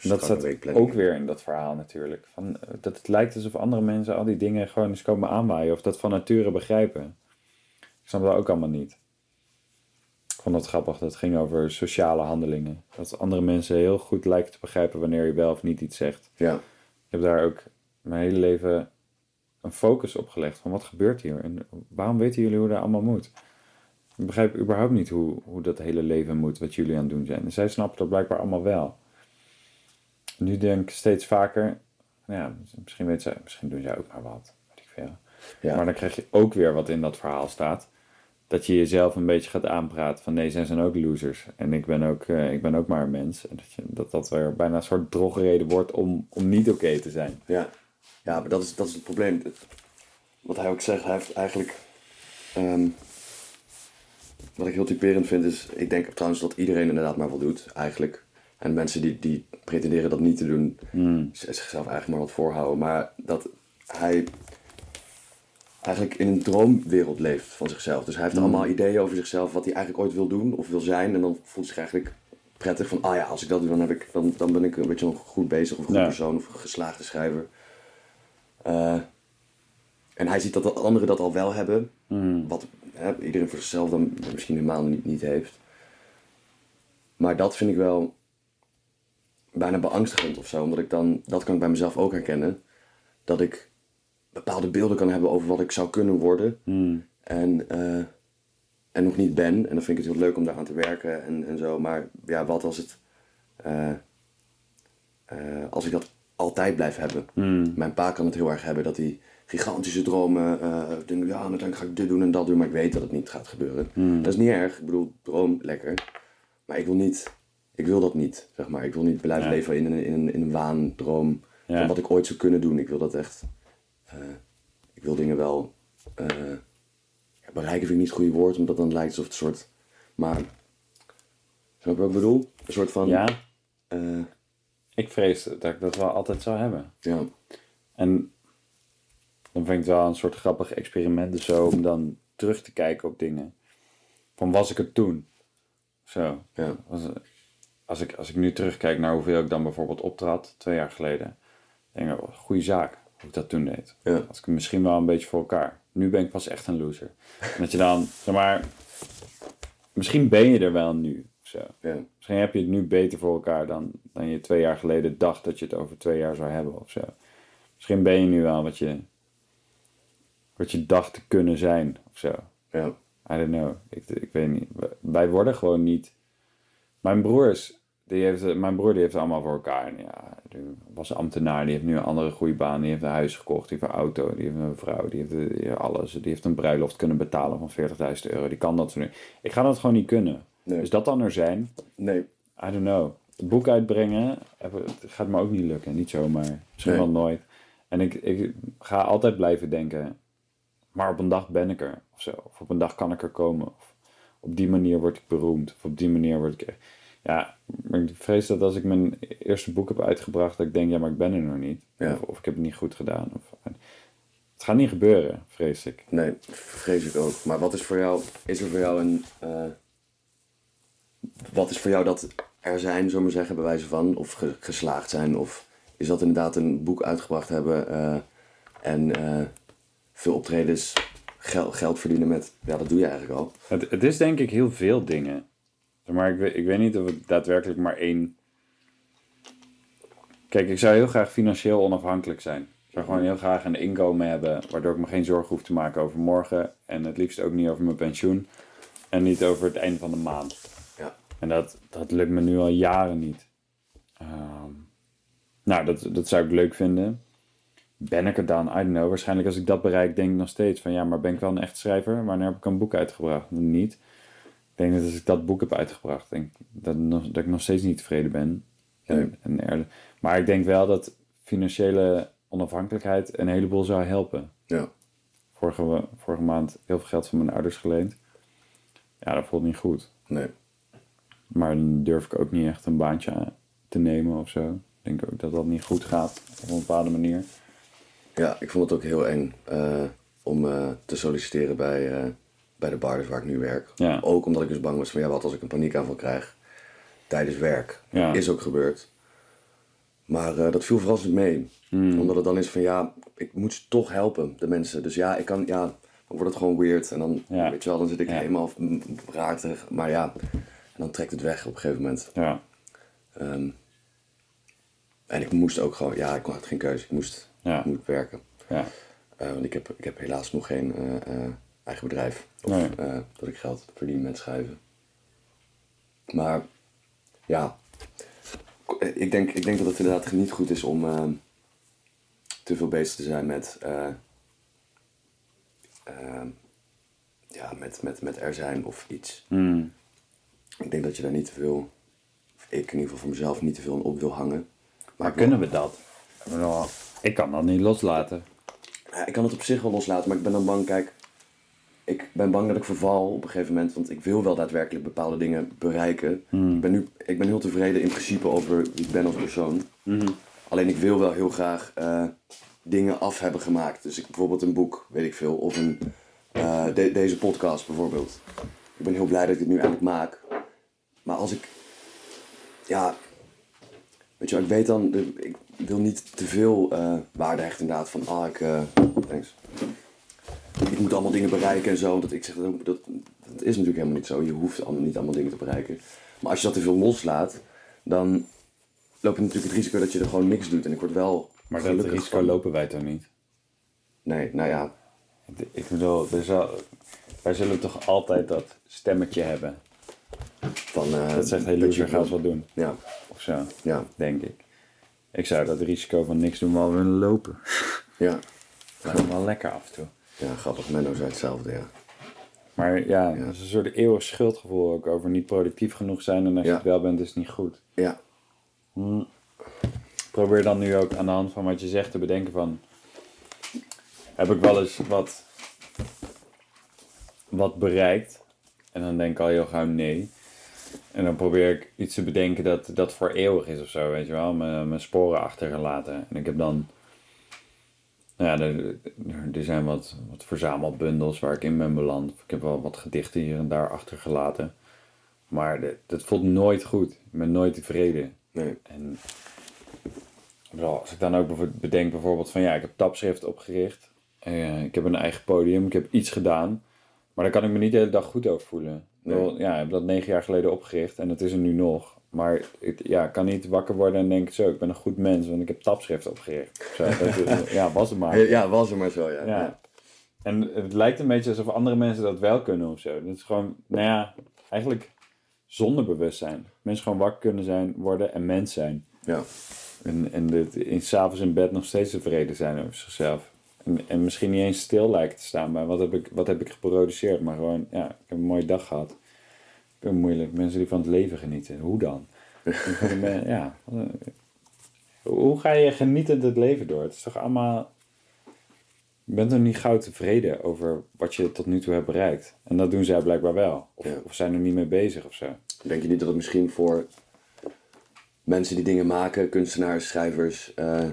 En dat staat ook weer in dat verhaal natuurlijk. Van, eh, dat het lijkt alsof andere mensen al die dingen gewoon eens komen aanwaaien. Of dat van nature begrijpen. Ik snap dat ook allemaal niet. Ik vond het grappig. Dat het ging over sociale handelingen. Dat andere mensen heel goed lijken te begrijpen wanneer je wel of niet iets zegt. Ja, Ik heb daar ook mijn hele leven een focus op gelegd. Van wat gebeurt hier? En waarom weten jullie hoe dat allemaal moet? Ik begrijp überhaupt niet hoe, hoe dat hele leven moet. Wat jullie aan het doen zijn. En zij snappen dat blijkbaar allemaal wel. Nu denk ik steeds vaker. nou Ja, misschien, weet zij, misschien doen zij ook maar wat. Weet ik veel. ja. Maar dan krijg je ook weer wat in dat verhaal staat. Dat je jezelf een beetje gaat aanpraten van nee, zij zijn ook losers. En ik ben ook, eh, ik ben ook maar een mens. En dat je, dat, dat weer bijna een soort drogreden wordt om, om niet oké te zijn. Ja, ja maar dat is, dat is het probleem. Wat hij ook zegt, hij heeft eigenlijk. ehm, wat ik heel typerend vind is. Ik denk trouwens dat iedereen inderdaad maar wat doet, eigenlijk. En mensen die, die pretenderen dat niet te doen, z- zichzelf eigenlijk maar wat voorhouden. Maar dat hij eigenlijk in een droomwereld leeft van zichzelf. Dus hij heeft allemaal ideeën over zichzelf, wat hij eigenlijk ooit wil doen of wil zijn. En dan voelt hij zich eigenlijk prettig van, ah ja, als ik dat doe, dan, heb ik, dan, dan ben ik een beetje nog goed bezig of een goed Ja. persoon of een geslaagde schrijver. Eh, en hij ziet dat de anderen dat al wel hebben, wat hè, iedereen voor zichzelf dan misschien helemaal niet, niet heeft. Maar dat vind ik wel bijna beangstigend of zo, omdat ik dan, dat kan ik bij mezelf ook herkennen, dat ik bepaalde beelden kan hebben over wat ik zou kunnen worden en, eh, en nog niet ben. En dan vind ik het heel leuk om daaraan te werken en, en zo, maar ja, wat als het, eh, eh, als ik dat altijd blijf hebben. Mijn pa kan het heel erg hebben dat hij gigantische dromen, denkt, ja, uiteindelijk ga ik dit doen en dat doen, maar ik weet dat het niet gaat gebeuren. Dat is niet erg, ik bedoel, droom lekker. Maar ik wil niet, ik wil dat niet, zeg maar. Ik wil niet blijven Ja. leven in een, in, een, in een waandroom Ja. van wat ik ooit zou kunnen doen. Ik wil dat echt, ik wil dingen wel, eh, bereiken vind ik niet het goede woord, omdat dan lijkt alsof het een soort, maar, snap je wat ik bedoel? Een soort van, Ja, eh, ik vrees dat ik dat wel altijd zou hebben. ja, En dan vind ik het wel een soort grappig experiment dus zo om dan terug te kijken op dingen. Van was ik het toen? Zo. ja, Was, als, ik, als ik nu terugkijk naar hoeveel ik dan bijvoorbeeld optrad, twee jaar geleden. denk ik, oh, goede zaak hoe ik dat toen deed. ja, Had ik misschien wel een beetje voor elkaar. Nu ben ik pas echt een loser. En dat je dan, zeg maar, misschien ben je er wel nu. Zo. ja, Misschien heb je het nu beter voor elkaar dan, dan je twee jaar geleden dacht dat je het over twee jaar zou hebben of zo. Misschien ben je nu wel wat je, wat je dacht te kunnen zijn of zo. ja, I don't know. Ik, ik weet niet. Wij worden gewoon niet. Mijn broers, die heeft, mijn broer die heeft het allemaal voor elkaar. En ja, die was ambtenaar, die heeft nu een andere goede baan. Die heeft een huis gekocht, die heeft een auto, die heeft een vrouw, die heeft, die heeft alles. Die heeft een bruiloft kunnen betalen van 40.000 euro. Die kan dat zo nu. Ik ga dat gewoon niet kunnen. Nee. Dus dat dan er zijn, nee, I don't know. Het boek uitbrengen, het gaat me ook niet lukken. Niet zomaar. Misschien Nee. wel nooit. En ik, ik ga altijd blijven denken, maar op een dag ben ik er. Of zo. Of op een dag kan ik er komen. Of op die manier word ik beroemd. Of op die manier word ik... Ja, maar ik vrees dat als ik mijn eerste boek heb uitgebracht, dat ik denk, ja, maar ik ben er nog niet. Ja. Of, of ik heb het niet goed gedaan. Of, het gaat niet gebeuren, vrees ik. nee, vrees ik ook. Maar wat is voor jou, is er voor jou een, eh, wat is voor jou dat er zijn, zullen we maar zeggen, bij wijze van, of ge- geslaagd zijn, of is dat inderdaad een boek uitgebracht hebben eh, en eh, veel optredens, gel- geld verdienen met, ja, dat doe je eigenlijk al. Het, het is denk ik heel veel dingen. Maar ik weet, ik weet niet of het daadwerkelijk maar één. Kijk, ik zou heel graag financieel onafhankelijk zijn. Ik zou gewoon heel graag een inkomen hebben, waardoor ik me geen zorgen hoef te maken over morgen. En het liefst ook niet over mijn pensioen. En niet over het einde van de maand. Ja, En dat, dat lukt me nu al jaren niet. Ehm, nou, dat, dat zou ik leuk vinden. Ben ik er dan? I don't know. Waarschijnlijk als ik dat bereik, denk ik nog steeds van ja, maar ben ik wel een echt schrijver? Wanneer heb ik een boek uitgebracht? Niet. Ik denk dat als ik dat boek heb uitgebracht, denk ik dat, nog- dat ik nog steeds niet tevreden ben. En, en er- maar ik denk wel dat financiële onafhankelijkheid een heleboel zou helpen. ja, Vorige, vorige maand heel veel geld van mijn ouders geleend. Ja, dat voelt niet goed. nee, Maar dan durf ik ook niet echt een baantje te nemen of zo. Ik denk ook dat dat niet goed gaat op een bepaalde manier. Ja, ik vond het ook heel eng eh, om eh, te solliciteren bij, eh, bij de bars waar ik nu werk. Ja. Ook omdat ik dus bang was van ja, wat als ik een paniekaanval krijg tijdens werk. Ja. Is ook gebeurd. Maar eh, dat viel verrassend mee. Hmm. Omdat het dan is van ja, ik moet ze toch helpen, de mensen. Dus ja, ik kan, ja, dan wordt het gewoon weird. En dan, Ja. weet je wel, dan zit ik helemaal raar te... Maar ja, en dan trekt het weg op een gegeven moment. Ja, Ehm, en ik moest ook gewoon, ja, ik had geen keuze. Ik moest, Ja. ik moest werken. ja, Eh, want ik heb, ik heb helaas nog geen eh, eigen bedrijf. Of Nee. eh, dat ik geld verdien met schrijven. Maar ja, ik denk, ik denk dat het inderdaad niet goed is om eh, te veel bezig te zijn met, eh, eh, ja, met, met, met er zijn of iets. Hmm. Ik denk dat je daar niet te veel, ik in ieder geval voor mezelf niet te veel op wil hangen. Maar wil- kunnen we dat? Ik kan dat niet loslaten. Ja, ik kan het op zich wel loslaten, maar ik ben dan bang, kijk, ik ben bang dat ik verval op een gegeven moment, want ik wil wel daadwerkelijk bepaalde dingen bereiken. Ik, ben nu, ik ben heel tevreden in principe over wie ik ben als persoon. Alleen ik wil wel heel graag eh, dingen af hebben gemaakt. Dus ik, bijvoorbeeld een boek, weet ik veel, of een, eh, de- deze podcast bijvoorbeeld. Ik ben heel blij dat ik het nu eindelijk maak. Maar als ik, ja, weet je ik weet dan, ik wil niet te veel eh, waarde hechten inderdaad van, ah, ik, thanks. Ik moet allemaal dingen bereiken en zo. Dat ik zeg, dat, dat, dat is natuurlijk helemaal niet zo. Je hoeft allemaal, niet allemaal dingen te bereiken. Maar als je dat te veel loslaat, dan loop je natuurlijk het risico dat je er gewoon niks doet. En ik word wel Maar dat gelukkig risico van- lopen wij toch niet? Nee, nou ja, Ik bedoel, er zal, wij zullen toch altijd dat stemmetje hebben. van... eh, Dat zegt, hey dat je loser, ga eens wat doen. Ja, Of zo, ja, denk ik. Ik zou dat risico van niks doen wel willen lopen. ja. Gewoon wel lekker af en toe. Ja, grappig. Menno zei hetzelfde, ja. Maar ja, dat is een soort eeuwig schuldgevoel ook over niet productief genoeg zijn. En als je Ja. het wel bent, is het niet goed. Ja, Ik probeer dan nu ook aan de hand van wat je zegt te bedenken van... Heb ik wel eens wat wat bereikt. En dan denk ik al heel gauw nee. En dan probeer ik iets te bedenken dat, dat voor eeuwig is of zo, weet je wel. Mijn, mijn sporen achtergelaten. En ik heb dan... Nou ja, er, er zijn wat, wat verzamelbundels waar ik in ben beland. Ik heb wel wat gedichten hier en daar achtergelaten. Maar dat, dat voelt nooit goed. Ik ben nooit tevreden. Nee. En als ik dan ook bedenk bijvoorbeeld van ja, ik heb tapschrift opgericht. Uh, ik heb een eigen podium, ik heb iets gedaan. Maar daar kan ik me niet de hele dag goed over voelen. Nee. ja, ik heb dat negen jaar geleden opgericht en het is er nu nog. Maar ik ja, kan niet wakker worden en denken zo, ik ben een goed mens, want ik heb tapschrift opgericht. Zo, dat, ja, was het maar. Ja, was het maar zo, ja. ja. En het lijkt een beetje alsof andere mensen dat wel kunnen of zo. Dat is gewoon, nou ja, eigenlijk zonder bewustzijn. Mensen gewoon wakker kunnen zijn, worden en mens zijn. Ja. En, en dit, in, s'avonds in bed nog steeds tevreden zijn over zichzelf. En, en misschien niet eens stil lijkt te staan bij wat heb, ik, wat heb ik geproduceerd. Maar gewoon, ja, ik heb een mooie dag gehad. Moeilijk. Mensen die van het leven genieten. Hoe dan? ja. Hoe ga je genietend het leven door? Het is toch allemaal... Je bent er niet gauw tevreden over wat je tot nu toe hebt bereikt. En dat doen zij blijkbaar wel. Of, of zijn er niet mee bezig of zo. Denk je niet dat het misschien voor mensen die dingen maken, kunstenaars, schrijvers, uh,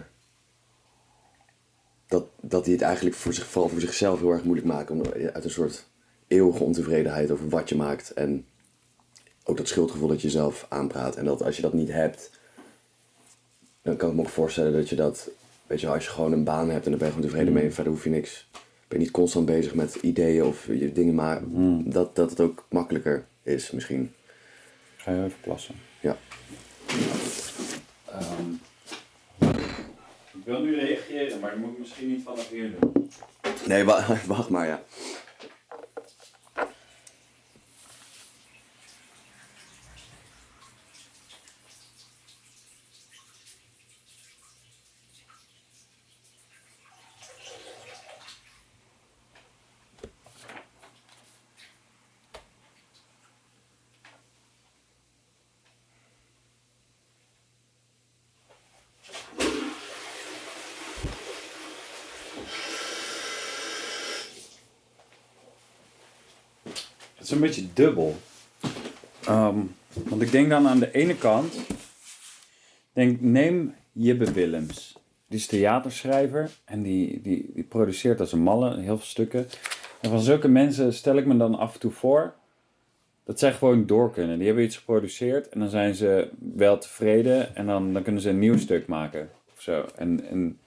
dat, dat die het eigenlijk voor zich, vooral voor zichzelf heel erg moeilijk maken. Om, uit een soort eeuwige ontevredenheid over wat je maakt. En ook dat schuldgevoel dat je zelf aanpraat. En dat als je dat niet hebt, dan kan ik me ook voorstellen dat je dat, weet je als je gewoon een baan hebt en dan ben je gewoon tevreden mee en verder hoef je niks. Ben je niet constant bezig met ideeën of je dingen maken. Mm. Dat, dat het ook makkelijker is misschien. Ga je even plassen? Ja. Um, ik wil nu reageren, maar dat moet ik misschien niet vanaf hier doen. Nee, wacht maar, ja. Is een beetje dubbel. Ehm, want ik denk dan aan de ene kant, denk, neem Jibbe Willems. Die is theaterschrijver en die, die, die produceert als een malle heel veel stukken. En van zulke mensen stel ik me dan af en toe voor dat zij gewoon door kunnen. Die hebben iets geproduceerd en dan zijn ze wel tevreden en dan, dan kunnen ze een nieuw stuk maken. Of zo. En, en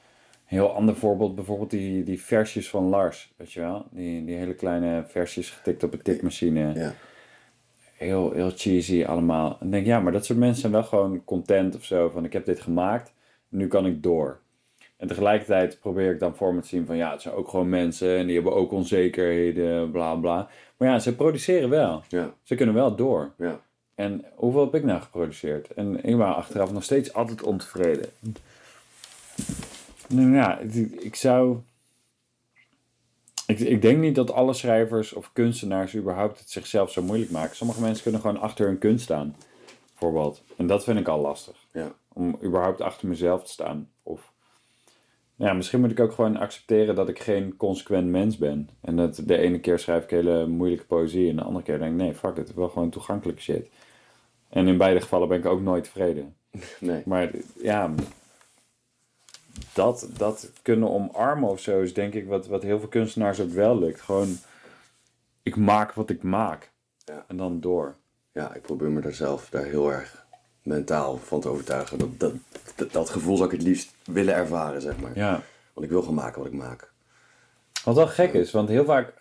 heel ander voorbeeld, bijvoorbeeld die, die versjes van Lars, weet je wel? Die, die hele kleine versjes getikt op een tikmachine. Ja. Heel, heel cheesy allemaal. En denk, ja, maar dat soort mensen zijn wel gewoon content of zo. Van, ik heb dit gemaakt, nu kan ik door. En tegelijkertijd probeer ik dan voor me te zien van, ja, het zijn ook gewoon mensen en die hebben ook onzekerheden, bla bla. Maar ja, ze produceren wel. Ja. Ze kunnen wel door. Ja. En hoeveel heb ik nou geproduceerd? En ik was achteraf nog steeds altijd ontevreden. Nou ja, ik zou. Ik, ik denk niet dat alle schrijvers of kunstenaars überhaupt het zichzelf zo moeilijk maken. Sommige mensen kunnen gewoon achter hun kunst staan, bijvoorbeeld. En dat vind ik al lastig. Ja. Om überhaupt achter mezelf te staan. Of ja, misschien moet ik ook gewoon accepteren dat ik geen consequent mens ben. En dat de ene keer schrijf ik hele moeilijke poëzie en de andere keer denk ik, nee, fuck, het wel gewoon toegankelijke shit. En in beide gevallen ben ik ook nooit tevreden. Nee. Maar ja, dat, dat kunnen omarmen of zo is denk ik wat, wat heel veel kunstenaars ook wel lukt. Gewoon, ik maak wat ik maak. Ja. En dan door. Ja, ik probeer me daar zelf daar heel erg mentaal van te overtuigen. Dat, dat, dat, dat gevoel zou ik het liefst willen ervaren, zeg maar. Ja. Want ik wil gewoon maken wat ik maak. Wat wel gek is, want heel vaak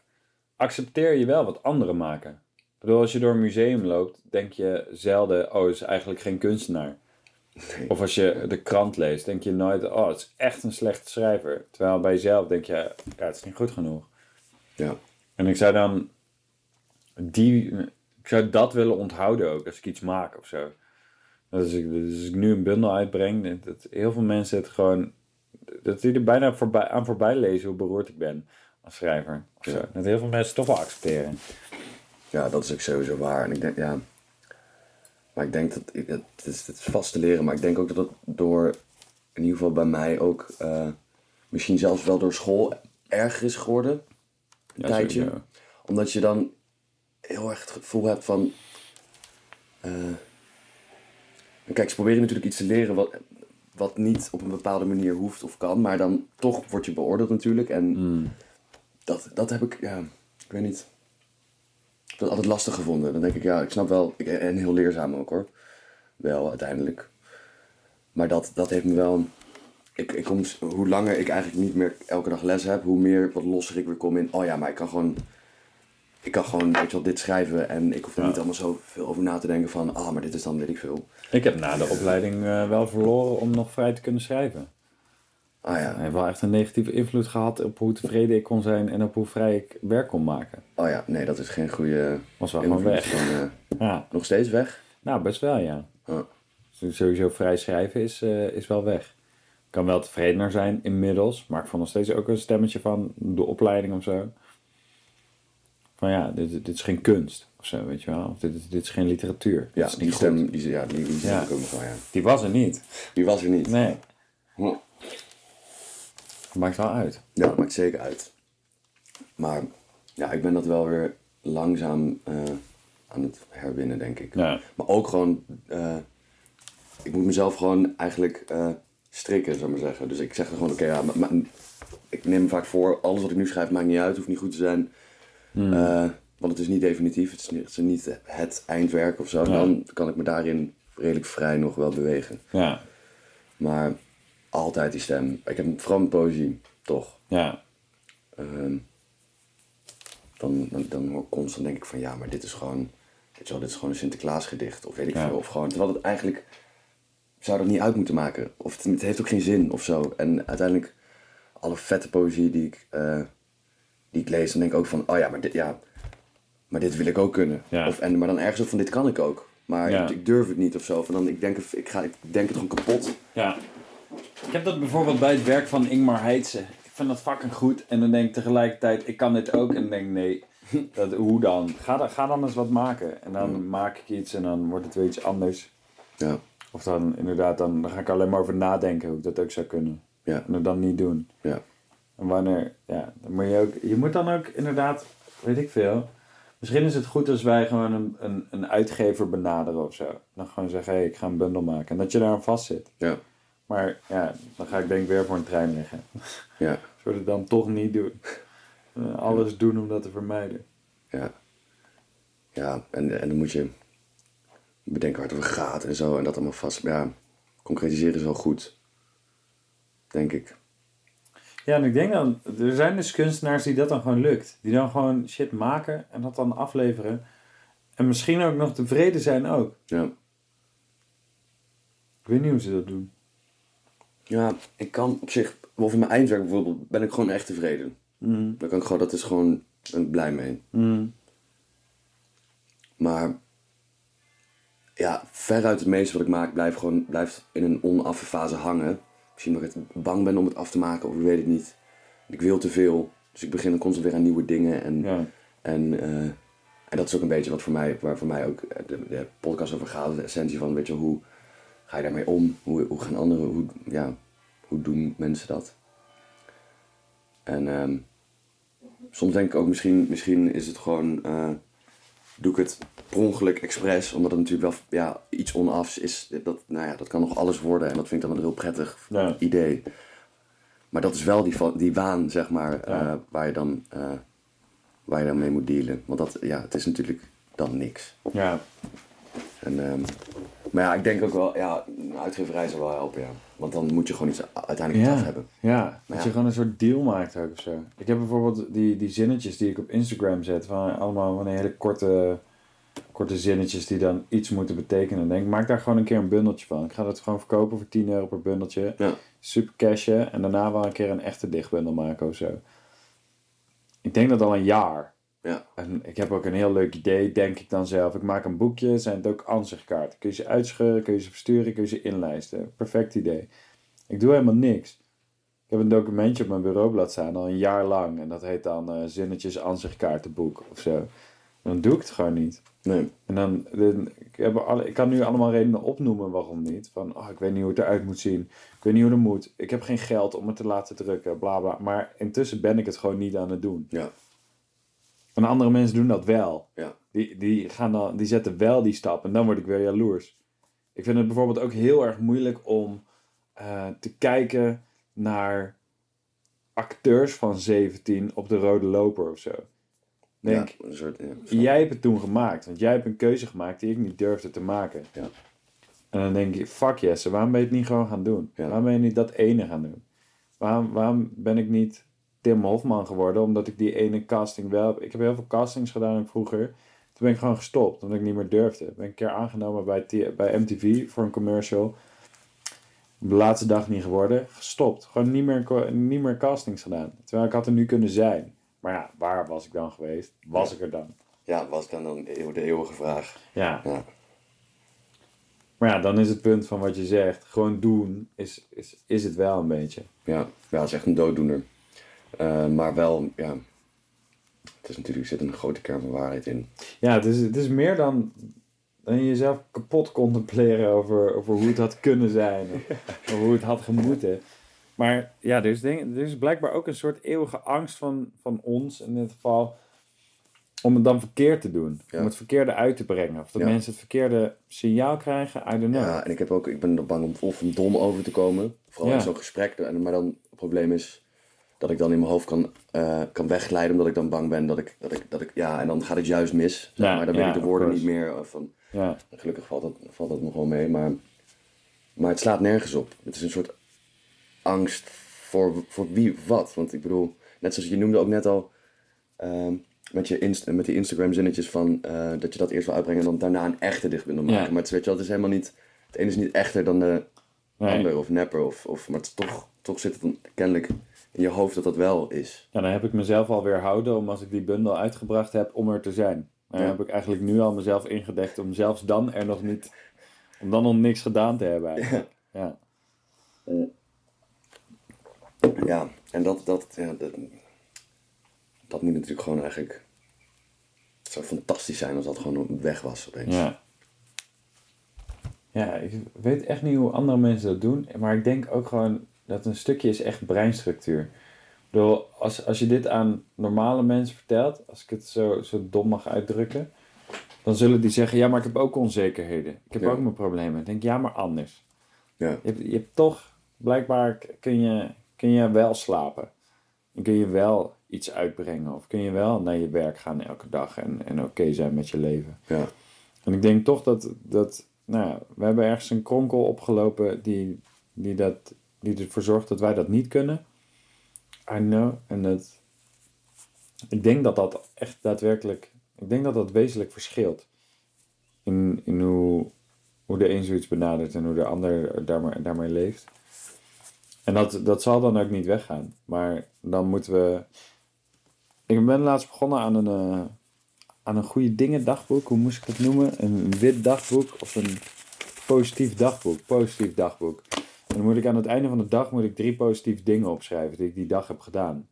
accepteer je wel wat anderen maken. Ik bedoel, als je door een museum loopt, denk je zelden, oh, is eigenlijk geen kunstenaar. Of als je de krant leest, denk je nooit, oh, het is echt een slechte schrijver. Terwijl bij jezelf denk je, ja, het is niet goed genoeg. Ja. En ik zou dan die, ik zou dat willen onthouden ook als ik iets maak of zo. Dat als ik, dus ik nu een bundel uitbreng, dat heel veel mensen het gewoon, dat die er bijna voorbij, aan voorbij lezen hoe beroerd ik ben als schrijver. Of zo. Dat heel veel mensen toch wel accepteren. Ja, dat is ook sowieso waar. En ik denk, ja, maar ik denk dat, het is, het is vast te leren, maar ik denk ook dat het door, in ieder geval bij mij ook, uh, misschien zelfs wel door school erger is geworden. Een tijdje. Omdat je dan heel erg het gevoel hebt van... eh, kijk, ze proberen natuurlijk iets te leren wat, wat niet op een bepaalde manier hoeft of kan. Maar dan toch word je beoordeeld natuurlijk. En Mm. dat, dat heb ik, ja, ik weet niet. Dat altijd lastig gevonden. Dan denk ik, ja, ik snap wel, ik, en heel leerzaam ook hoor. Wel, uiteindelijk. Maar dat, dat heeft me wel, ik, ik kom, hoe langer ik eigenlijk niet meer elke dag les heb, hoe meer, wat losser ik weer kom in, oh ja, maar ik kan gewoon, ik kan gewoon, weet je wel, dit schrijven. En ik hoef er Ja. niet allemaal zo veel over na te denken van, ah, maar dit is dan, weet ik veel. Ik heb na de opleiding eh, wel verloren om nog vrij te kunnen schrijven. Ah ja, heeft wel echt een negatieve invloed gehad op hoe tevreden ik kon zijn en op hoe vrij ik werk kon maken. oh ja, nee, dat is geen goede Was wel gewoon weg. Van, eh, Ja, nog steeds weg? nou best wel ja. Oh. Sowieso vrij schrijven is, eh, is wel weg. Ik kan wel tevredener zijn inmiddels, maar ik vond nog steeds ook een stemmetje van de opleiding of zo. Van ja, dit, dit is geen kunst of zo, weet je wel. Of dit, is- dit is geen literatuur. Ja, is die stem, die, ja, die, die stem Ja. ook nog wel, ja. Die was er niet. Die was er niet. Nee, Hm. Dat maakt wel uit. Ja, dat maakt zeker uit. Maar ja, ik ben dat wel weer langzaam eh, aan het herwinnen, denk ik. Ja. Maar ook gewoon, eh, ik moet mezelf gewoon eigenlijk eh, strikken, zou ik maar zeggen. Dus ik zeg gewoon, oké, ja, maar, maar- ik neem me vaak voor, alles wat ik nu schrijf maakt niet uit, hoeft niet goed te zijn. Hmm. Want het is niet definitief, het is niet, het, is niet het eindwerk of zo. Dan kan ik me daarin redelijk vrij nog wel bewegen. Ja, Maar altijd die stem. Ik heb vooral met poëzie, toch. ja, Ehm, dan, dan, dan hoor ik constant denk ik van ja, maar dit is gewoon, weet je wel, dit is gewoon een Sinterklaasgedicht of weet ik Ja. veel. Of gewoon, terwijl het eigenlijk zou dat niet uit moeten maken. Of het, het heeft ook geen zin of zo. En uiteindelijk alle vette poëzie die ik, eh, die ik lees, dan denk ik ook van oh ja, maar dit, ja, maar dit wil ik ook kunnen. Ja. Of, en, maar dan ergens ook van dit kan ik ook. Maar Ja. ik, ik durf het niet of zo. Van dan, ik, denk, ik, ga, ik denk het gewoon kapot. ja. Ik heb dat bijvoorbeeld bij het werk van Ingmar Heitse. Ik vind dat fucking goed. En dan denk ik tegelijkertijd, ik kan dit ook. En dan denk ik, nee, dat, hoe dan? Ga, dan? ga dan eens wat maken. En dan maak ik iets en dan wordt het weer iets anders. Ja, Of dan inderdaad, dan, dan ga ik alleen maar over nadenken hoe ik dat ook zou kunnen. ja, En het dan niet doen. ja. En wanneer, ja, dan moet je ook, je moet dan ook inderdaad, weet ik veel. Misschien is het goed als wij gewoon een, een, een uitgever benaderen of zo. Dan gewoon zeggen, hé, hey, ik ga een bundel maken. En dat je daar aan vast zit. ja, Maar ja, dan ga ik denk ik weer voor een trein liggen. ja. We het dan toch niet doen. Alles doen om dat te vermijden. Ja. Ja, en, en dan moet je bedenken waar het over gaat en zo. En dat allemaal vast. Ja, concretiseren is wel goed. Denk ik. Ja, en ik denk dan, er zijn dus kunstenaars die dat dan gewoon lukt. Die dan gewoon shit maken en dat dan afleveren. En misschien ook nog tevreden zijn ook. Ja. Ik weet niet hoe ze dat doen. Ja, ik kan op zich, over mijn eindwerk bijvoorbeeld, ben ik gewoon echt tevreden. Mm. Dan kan ik gewoon, dat is gewoon, ben ik blij mee. Mm. Maar ja, veruit het meeste wat ik maak blijft gewoon blijft in een onaffe fase hangen. Misschien omdat ik het bang ben om het af te maken of ik weet het niet. Ik wil te veel, dus ik begin constant weer aan nieuwe dingen. En, Ja. en, eh, en dat is ook een beetje wat voor mij, waar voor mij ook de, de podcast over gaat. De essentie van, weet je, hoe ga je daarmee om? Hoe, hoe gaan anderen, hoe, ja, hoe doen mensen dat? En ehm, soms denk ik ook, misschien, misschien is het gewoon, eh, doe ik het per ongeluk expres, omdat het natuurlijk wel ja, iets onafs is. Dat, nou ja, dat kan nog alles worden en dat vind ik dan een heel prettig Ja. idee. Maar dat is wel die, die waan, zeg maar, Ja. eh, waar, je dan, eh, waar je dan mee moet dealen. Want dat, ja, het is natuurlijk dan niks. Ja. En, ehm, maar ja, ik denk ook wel, ja, een uitgeverij zou wel helpen, ja. Want dan moet je gewoon iets uiteindelijk iets af hebben. Ja, dat Ja. je gewoon een soort deal maakt ook of zo. Ik heb bijvoorbeeld die, die zinnetjes die ik op Instagram zet. Van allemaal van hele korte, korte zinnetjes die dan iets moeten betekenen. Denk, maak daar gewoon een keer een bundeltje van. Ik ga dat gewoon verkopen voor 10 euro per bundeltje. Ja. Super cashen. En daarna wel een keer een echte dichtbundel maken of zo. Ik denk dat al een jaar. Ja, En ik heb ook een heel leuk idee, denk ik dan zelf. Ik maak een boekje, zijn het ook ansichtkaarten. Kun je ze uitscheuren, kun je ze versturen, kun je ze inlijsten. Perfect idee. Ik doe helemaal niks. Ik heb een documentje op mijn bureaublad staan al een jaar lang. En dat heet dan eh, zinnetjes ansichtkaartenboek of zo. En dan doe ik het gewoon niet. nee, En dan, dan- ik, heb alle, ik kan nu allemaal redenen opnoemen waarom niet. Van, oh, ik weet niet hoe het eruit moet zien. Ik weet niet hoe het moet. Ik heb geen geld om het te laten drukken, bla bla. Maar intussen ben ik het gewoon niet aan het doen. ja, En andere mensen doen dat wel. Ja. Die, die, gaan dan, die zetten wel die stap en dan word ik weer jaloers. Ik vind het bijvoorbeeld ook heel erg moeilijk om eh, te kijken naar acteurs van 17 op de rode loper of zo. Denk, ja, een soort, ja, jij hebt het toen gemaakt, want jij hebt een keuze gemaakt die ik niet durfde te maken. Ja. En dan denk je, fuck Jesse, waarom ben je het niet gewoon gaan doen? Waarom ben je niet dat ene gaan doen? Waarom, waarom ben ik niet Tim Hofman geworden, omdat ik die ene casting wel heb? Ik heb heel veel castings gedaan vroeger. Toen ben ik gewoon gestopt, omdat ik niet meer durfde. Ben ik een keer aangenomen bij, T- bij MTV voor een commercial. De laatste dag niet geworden. Gestopt. Gewoon niet meer, niet meer castings gedaan. Terwijl ik had er nu kunnen zijn. Maar ja, waar was ik dan geweest? Was ik er dan? ja, was dan, dan de eeuwige vraag. Ja. Ja. Maar ja, dan is het punt van wat je zegt. Gewoon doen is, is, is het wel een beetje. Ja, ja, het is echt een dooddoener. Eh, maar wel, ja. Het is natuurlijk, er zit een grote kern van waarheid in. Ja, het is, het is meer dan, dan jezelf kapot contempleren over, over hoe het had kunnen zijn. Of, hoe het had gemoeten. Maar ja, er is, denk, er is blijkbaar ook een soort eeuwige angst van, van ons in dit geval. Om het dan verkeerd te doen. Ja. Om het verkeerde uit te brengen. Of dat Ja. mensen het verkeerde signaal krijgen. I don't know. Ja, en ik, heb ook, ik ben er bang om of om dom over te komen. Vooral Ja. in zo'n gesprek. Maar dan het probleem is dat ik dan in mijn hoofd kan, eh, kan wegglijden. Omdat ik dan bang ben dat ik, dat ik, dat ik... Ja, en dan gaat het juist mis. zeg Ja, maar dan ja, weet ik de woorden niet meer. Van, Ja. gelukkig valt dat, valt dat nog wel mee. Maar, maar het slaat nergens op. Het is een soort angst voor, voor wie wat. Want ik bedoel, net zoals je noemde ook net al... ehm, met, je inst met die Instagram zinnetjes van eh, dat je dat eerst wil uitbrengen en dan daarna een echte dichtbundel maken. Ja. Maar het, is- weet je wel, het is helemaal niet... Het ene is niet echter dan de Nee. ander of nepper. Of, of, maar het is toch, toch zit het dan kennelijk in je hoofd dat dat wel is. Ja, dan heb ik mezelf al weerhouden om als ik die bundel uitgebracht heb, om er te zijn. Maar Ja. dan heb ik eigenlijk nu al mezelf ingedekt om zelfs dan er nog niet, om dan nog niks gedaan te hebben eigenlijk. Ja. Ja, en dat, dat, ja, dat, dat moet natuurlijk gewoon eigenlijk... Het zou fantastisch zijn als dat gewoon weg was opeens. Ja. Ja, ik weet echt niet hoe andere mensen dat doen, maar ik denk ook gewoon dat een stukje is echt breinstructuur. Ik bedoel, als, als je dit aan normale mensen vertelt, als ik het zo, zo dom mag uitdrukken, dan zullen die zeggen, ja, maar ik heb ook onzekerheden. Ik heb Ja. ook mijn problemen. Ik denk, ja, maar anders. Ja. Je hebt, je hebt toch, blijkbaar kun je, kun je wel slapen. En kun je wel iets uitbrengen. Of kun je wel naar je werk gaan elke dag en, en oké zijn met je leven. Ja. En ik denk toch dat, dat nou ja, we hebben ergens een kronkel opgelopen die, die, dat, die ervoor zorgt dat wij dat niet kunnen. I know. En dat, ik denk dat dat echt daadwerkelijk, ik denk dat dat wezenlijk verschilt. In, in hoe, hoe de een zoiets benadert en hoe de ander daarmee, daarmee leeft. En dat, dat zal dan ook niet weggaan. Maar dan moeten we. Ik ben laatst begonnen aan een, eh, aan een goede dingen dagboek. Hoe moest ik het noemen? Een wit dagboek of een positief dagboek. Positief dagboek. En dan moet ik aan het einde van de dag moet ik drie positieve dingen opschrijven die ik die dag heb gedaan.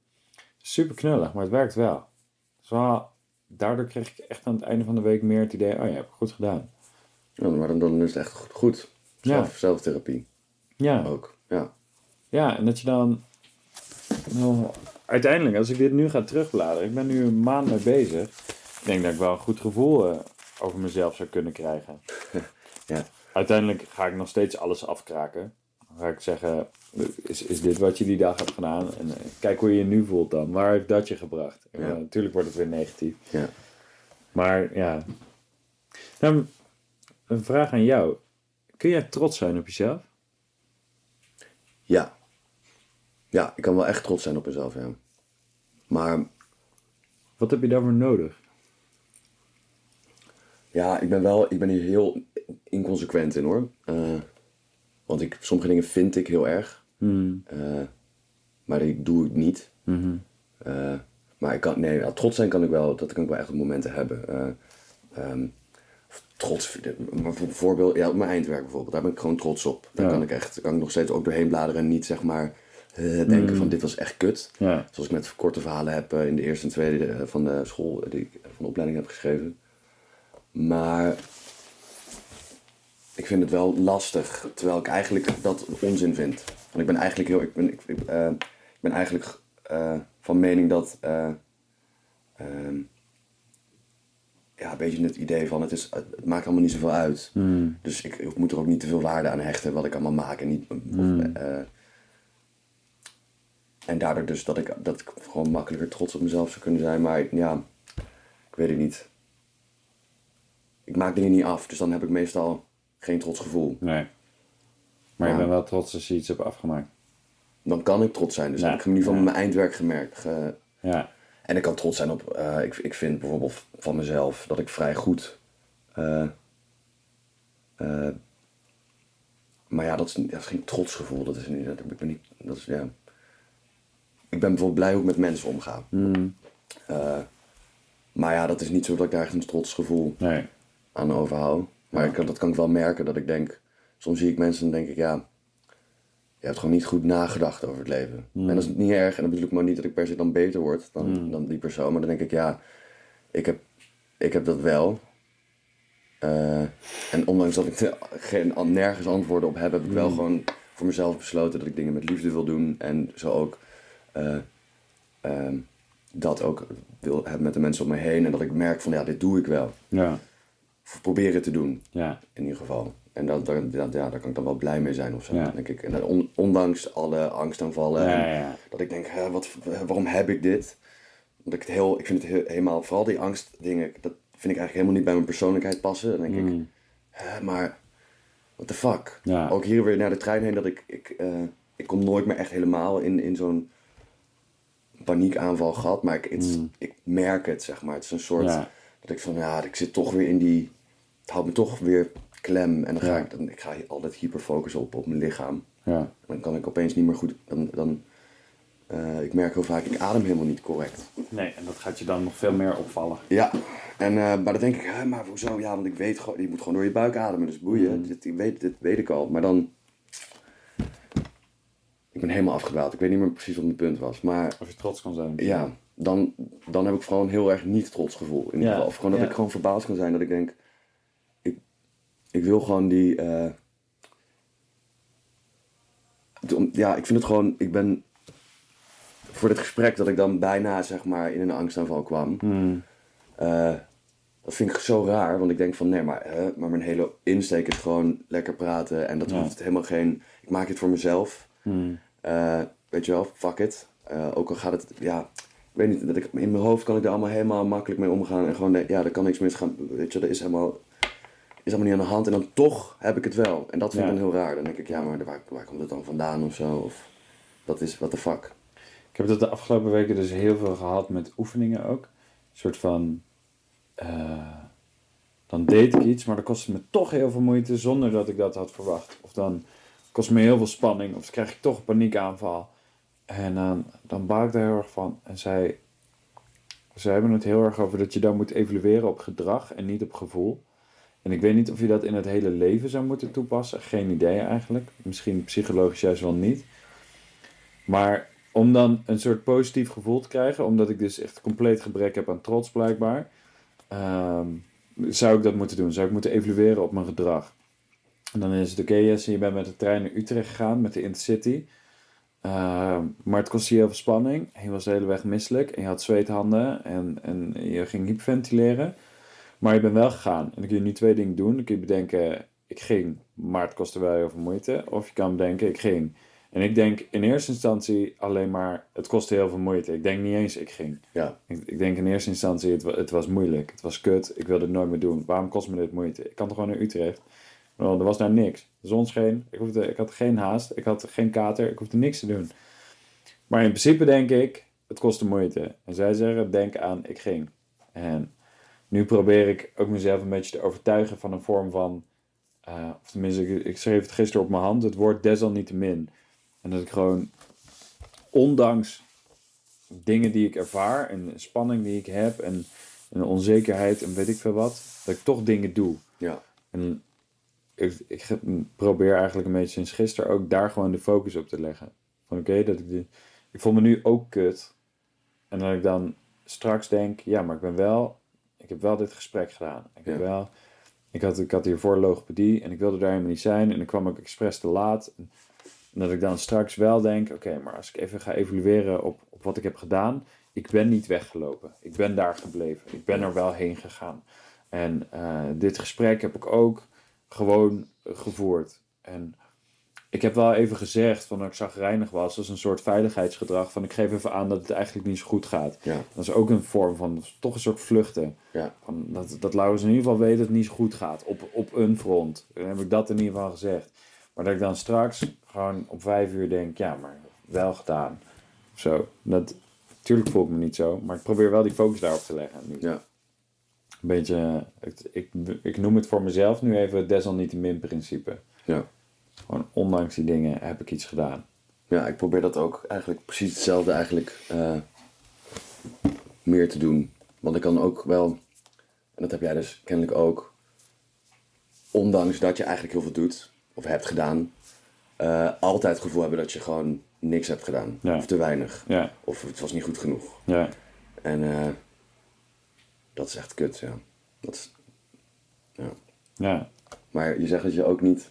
Super knullig, maar het werkt wel. Dus wel- daardoor kreeg ik echt aan het einde van de week meer het idee, oh ja, heb ik goed gedaan. Ja, maar dan, dan is het echt goed. goed. Zelf, Ja. Zelftherapie Ja. ook. Ja. Ja, en dat je dan. Nou, uiteindelijk, als ik dit nu ga terugbladeren, ik ben nu een maand mee bezig. Ik denk dat ik wel een goed gevoel eh, over mezelf zou kunnen krijgen. Ja. Uiteindelijk ga ik nog steeds alles afkraken. Ga ik zeggen: is, is dit wat je die dag hebt gedaan? En eh, kijk hoe je je nu voelt dan. Waar heeft dat je gebracht? En, Ja. eh, natuurlijk wordt het weer negatief. Ja. Maar ja. Nou, een vraag aan jou. Kun jij trots zijn op jezelf? Ja. Ja, ik kan wel echt trots zijn op mezelf, ja. Maar Wat heb je daarvoor nodig? ja, ik ben wel, ik ben hier heel inconsequent in hoor. Eh, want ik, sommige dingen vind ik heel erg. Hmm. eh, maar die doe ik niet. Mhm. Eh, maar ik kan, nee, trots zijn kan ik wel, dat kan ik wel echt op momenten hebben. Eh, ehm, trots, maar voor- voorbeeld, ja, op mijn eindwerk bijvoorbeeld, daar ben ik gewoon trots op. Daar Ja. kan ik echt, kan ik nog steeds ook doorheen bladeren en niet zeg maar denken van dit was echt kut. Ja. Zoals ik met korte verhalen heb in de eerste en tweede van de school, die ik van de opleiding heb geschreven. Maar ik vind het wel lastig, terwijl ik eigenlijk dat onzin vind. Want ik ben eigenlijk heel, ik ben, ik, ik, eh, ik ben eigenlijk eh, van mening dat, eh, ehm, ja, een beetje het idee van het, is, het maakt allemaal niet zoveel uit. Hmm. Dus ik, ik moet er ook niet te veel waarde aan hechten wat ik allemaal maak. En, niet, of, Hmm. en daardoor dus dat ik, dat ik gewoon makkelijker trots op mezelf zou kunnen zijn. Maar ja, ik weet het niet. Ik maak dingen niet af, dus dan heb ik meestal geen trots gevoel. Nee. Maar je Ja. bent wel trots als je iets hebt afgemaakt. Dan kan ik trots zijn. Dus Ja. heb ik in ieder geval Ja. met mijn eindwerk gemerkt. ge- Ja. En ik kan trots zijn op, eh, ik, ik vind bijvoorbeeld van mezelf dat ik vrij goed. eh, eh, maar ja, dat is, dat is geen trotsgevoel. Dat is niet, dat, ik ben niet, dat is, ja. Ik ben bijvoorbeeld blij hoe ik met mensen omga. Eh, maar ja, dat is niet zo dat ik daar echt een trotsgevoel Nee. aan overhoud. Maar ik, dat kan ik wel merken dat ik denk, soms zie ik mensen en denk ik, ja, je hebt gewoon niet goed nagedacht over het leven. En dat is niet erg. En dan bedoel ik maar niet dat ik per se dan beter word dan, dan die persoon. Maar dan denk ik, ja, ik heb, ik heb dat wel. Eh, en ondanks dat ik er geen, nergens antwoorden op heb, heb ik wel gewoon voor mezelf besloten dat ik dingen met liefde wil doen. En zo ook eh, ehm, dat ook wil hebben met de mensen om me heen. En dat ik merk van, ja, dit doe ik wel. Ja. Proberen te doen Ja. in ieder geval. En dat, dat, dat- ja, daar kan ik dan wel blij mee zijn of zo, Ja. denk ik. En on- ondanks alle angstaanvallen. Ja. Dat ik denk, hè, wat, waarom heb ik dit? Dat ik het heel, ik vind het heel, helemaal, vooral die angstdingen, dat vind ik eigenlijk helemaal niet bij mijn persoonlijkheid passen. Dan denk ik, Hmm. hè, maar what the fuck? Ja. Ook hier weer naar de trein heen, dat ik, ik, eh, ik kom nooit meer echt helemaal in, in zo'n paniekaanval gehad. Maar ik, is- ik merk het, zeg maar. Het is een soort, dat ik van, ja, ik zit toch weer in die, het houdt me toch weer klem. En dan ga Ja. ik, dan, ik ga altijd hyperfocussen op, op mijn lichaam. Ja. Dan kan ik opeens niet meer goed, dan, dan eh, ik merk heel vaak, ik adem helemaal niet correct. Nee, en dat gaat je dan nog veel meer opvallen. Ja, en, eh, maar dan denk ik, hè, maar hoezo? Ja, want ik weet gewoon, je moet gewoon door je buik ademen, dus boeien. Dit, ik weet, dit weet ik al. Maar dan, ik ben helemaal afgedwaald. Ik weet niet meer precies wat mijn punt was. Maar Of je trots kan zijn. ja, dan, dan heb ik gewoon een heel erg niet trots gevoel. In ieder Ja, geval. Of gewoon dat ja. ik gewoon verbaasd kan zijn. Dat ik denk, ik wil gewoon die... eh, ja, ik vind het gewoon... Ik ben... Voor dit gesprek dat ik dan bijna zeg maar in een angstaanval kwam. Hmm. eh, dat vind ik zo raar. Want ik denk van nee, maar, hè, maar mijn hele insteek is gewoon lekker praten. En dat Ja. hoeft helemaal geen... Ik maak het voor mezelf. Hmm. Eh, weet je wel, fuck it. Ook al gaat het, ja, ik weet niet, dat ik, in mijn hoofd kan ik er allemaal helemaal makkelijk mee omgaan. En gewoon, ja, er kan niks misgaan. Weet je, er is helemaal, is allemaal niet aan de hand. En dan toch heb ik het wel. En dat vind Ja. ik dan heel raar. Dan denk ik, ja, maar waar, waar komt het dan vandaan of zo? Of, dat is, what the fuck. Ik heb dat de afgelopen weken dus heel veel gehad met oefeningen ook. Een soort van... eh, dan deed ik iets, maar dat kostte me toch heel veel moeite zonder dat ik dat had verwacht. Of dan kost me heel veel spanning, of dan krijg ik toch een paniekaanval. En dan, dan baal ik daar heel erg van. En zij, zij hebben het heel erg over dat je dan moet evalueren op gedrag en niet op gevoel. En ik weet niet of je dat in het hele leven zou moeten toepassen. Geen idee eigenlijk. Misschien psychologisch juist wel niet. Maar om dan een soort positief gevoel te krijgen, omdat ik dus echt compleet gebrek heb aan trots blijkbaar, ehm, zou ik dat moeten doen. Zou ik moeten evalueren op mijn gedrag. En dan is het oké, Jesse, je bent met de trein naar Utrecht gegaan, met de Intercity. Ehm, maar het kostte je heel veel spanning. Je was de hele weg misselijk. En je had zweethanden. En, en je ging hyperventileren. Maar je bent wel gegaan. En dan kun je nu twee dingen doen. Dan kun je bedenken, ik ging, maar het kostte wel heel veel moeite. Of je kan bedenken, ik ging. En ik denk in eerste instantie alleen maar, het kostte heel veel moeite. Ik denk niet eens, ik ging. Ja, Ik, ik denk in eerste instantie, het, het was moeilijk. Het was kut. Ik wilde het nooit meer doen. Waarom kost me dit moeite? Ik kan toch gewoon naar Utrecht? Er was daar niks. De zon scheen. Ik, hoefde, ik had geen haast. Ik had geen kater. Ik hoefde niks te doen. Maar in principe denk ik, het kostte moeite. En zij zeggen, denk aan, ik ging. En nu probeer ik ook mezelf een beetje te overtuigen van een vorm van... eh, of tenminste, ik, ik schreef het gisteren op mijn hand. Het woord desalniettemin. En dat ik gewoon, ondanks dingen die ik ervaar... en spanning die ik heb... en, onzekerheid en weet ik veel wat... dat ik toch dingen doe. ja, En ik, ik probeer eigenlijk een beetje sinds gisteren ook daar gewoon de focus op te leggen. Van oké, dat ik, de, ik voel me nu ook kut. En dat ik dan straks denk, ja, maar ik ben wel, ik heb wel dit gesprek gedaan. Ik, heb wel, ik, had, ik had hiervoor logopedie en ik wilde daar helemaal niet zijn. En ik kwam ook expres te laat. En, en dat ik dan straks wel denk, oké, maar als ik even ga evalueren op, op wat ik heb gedaan. Ik ben niet weggelopen. Ik ben daar gebleven. Ik ben er wel heen gegaan. En eh, dit gesprek heb ik ook gewoon gevoerd. En ik heb wel even gezegd van dat ik zagrijnig was. Dat is een soort veiligheidsgedrag. Van ik geef even aan dat het eigenlijk niet zo goed gaat. Ja. Dat is ook een vorm van toch een soort vluchten. Ja. Van dat, dat Laurens in ieder geval weet dat het niet zo goed gaat. Op, op een front. Dan heb ik dat in ieder geval gezegd. Maar dat ik dan straks gewoon op vijf uur denk, ja, maar wel gedaan. Of zo. Dat, tuurlijk voel ik me niet zo. Maar ik probeer wel die focus daarop te leggen. Nu. Ja. Een beetje, ik, ik, ik noem het voor mezelf nu even het desalniettemin principe. Ja. Gewoon ondanks die dingen heb ik iets gedaan. Ja, ik probeer dat ook eigenlijk precies hetzelfde eigenlijk eh, meer te doen. Want ik kan ook wel, en dat heb jij dus kennelijk ook, ondanks dat je eigenlijk heel veel doet, of hebt gedaan, eh, altijd het gevoel hebben dat je gewoon niks hebt gedaan. Ja. Of te weinig. Ja, Of het was niet goed genoeg. ja, En eh, dat is echt kut, ja. Dat is, ja. ja, Maar je zegt dat je ook niet.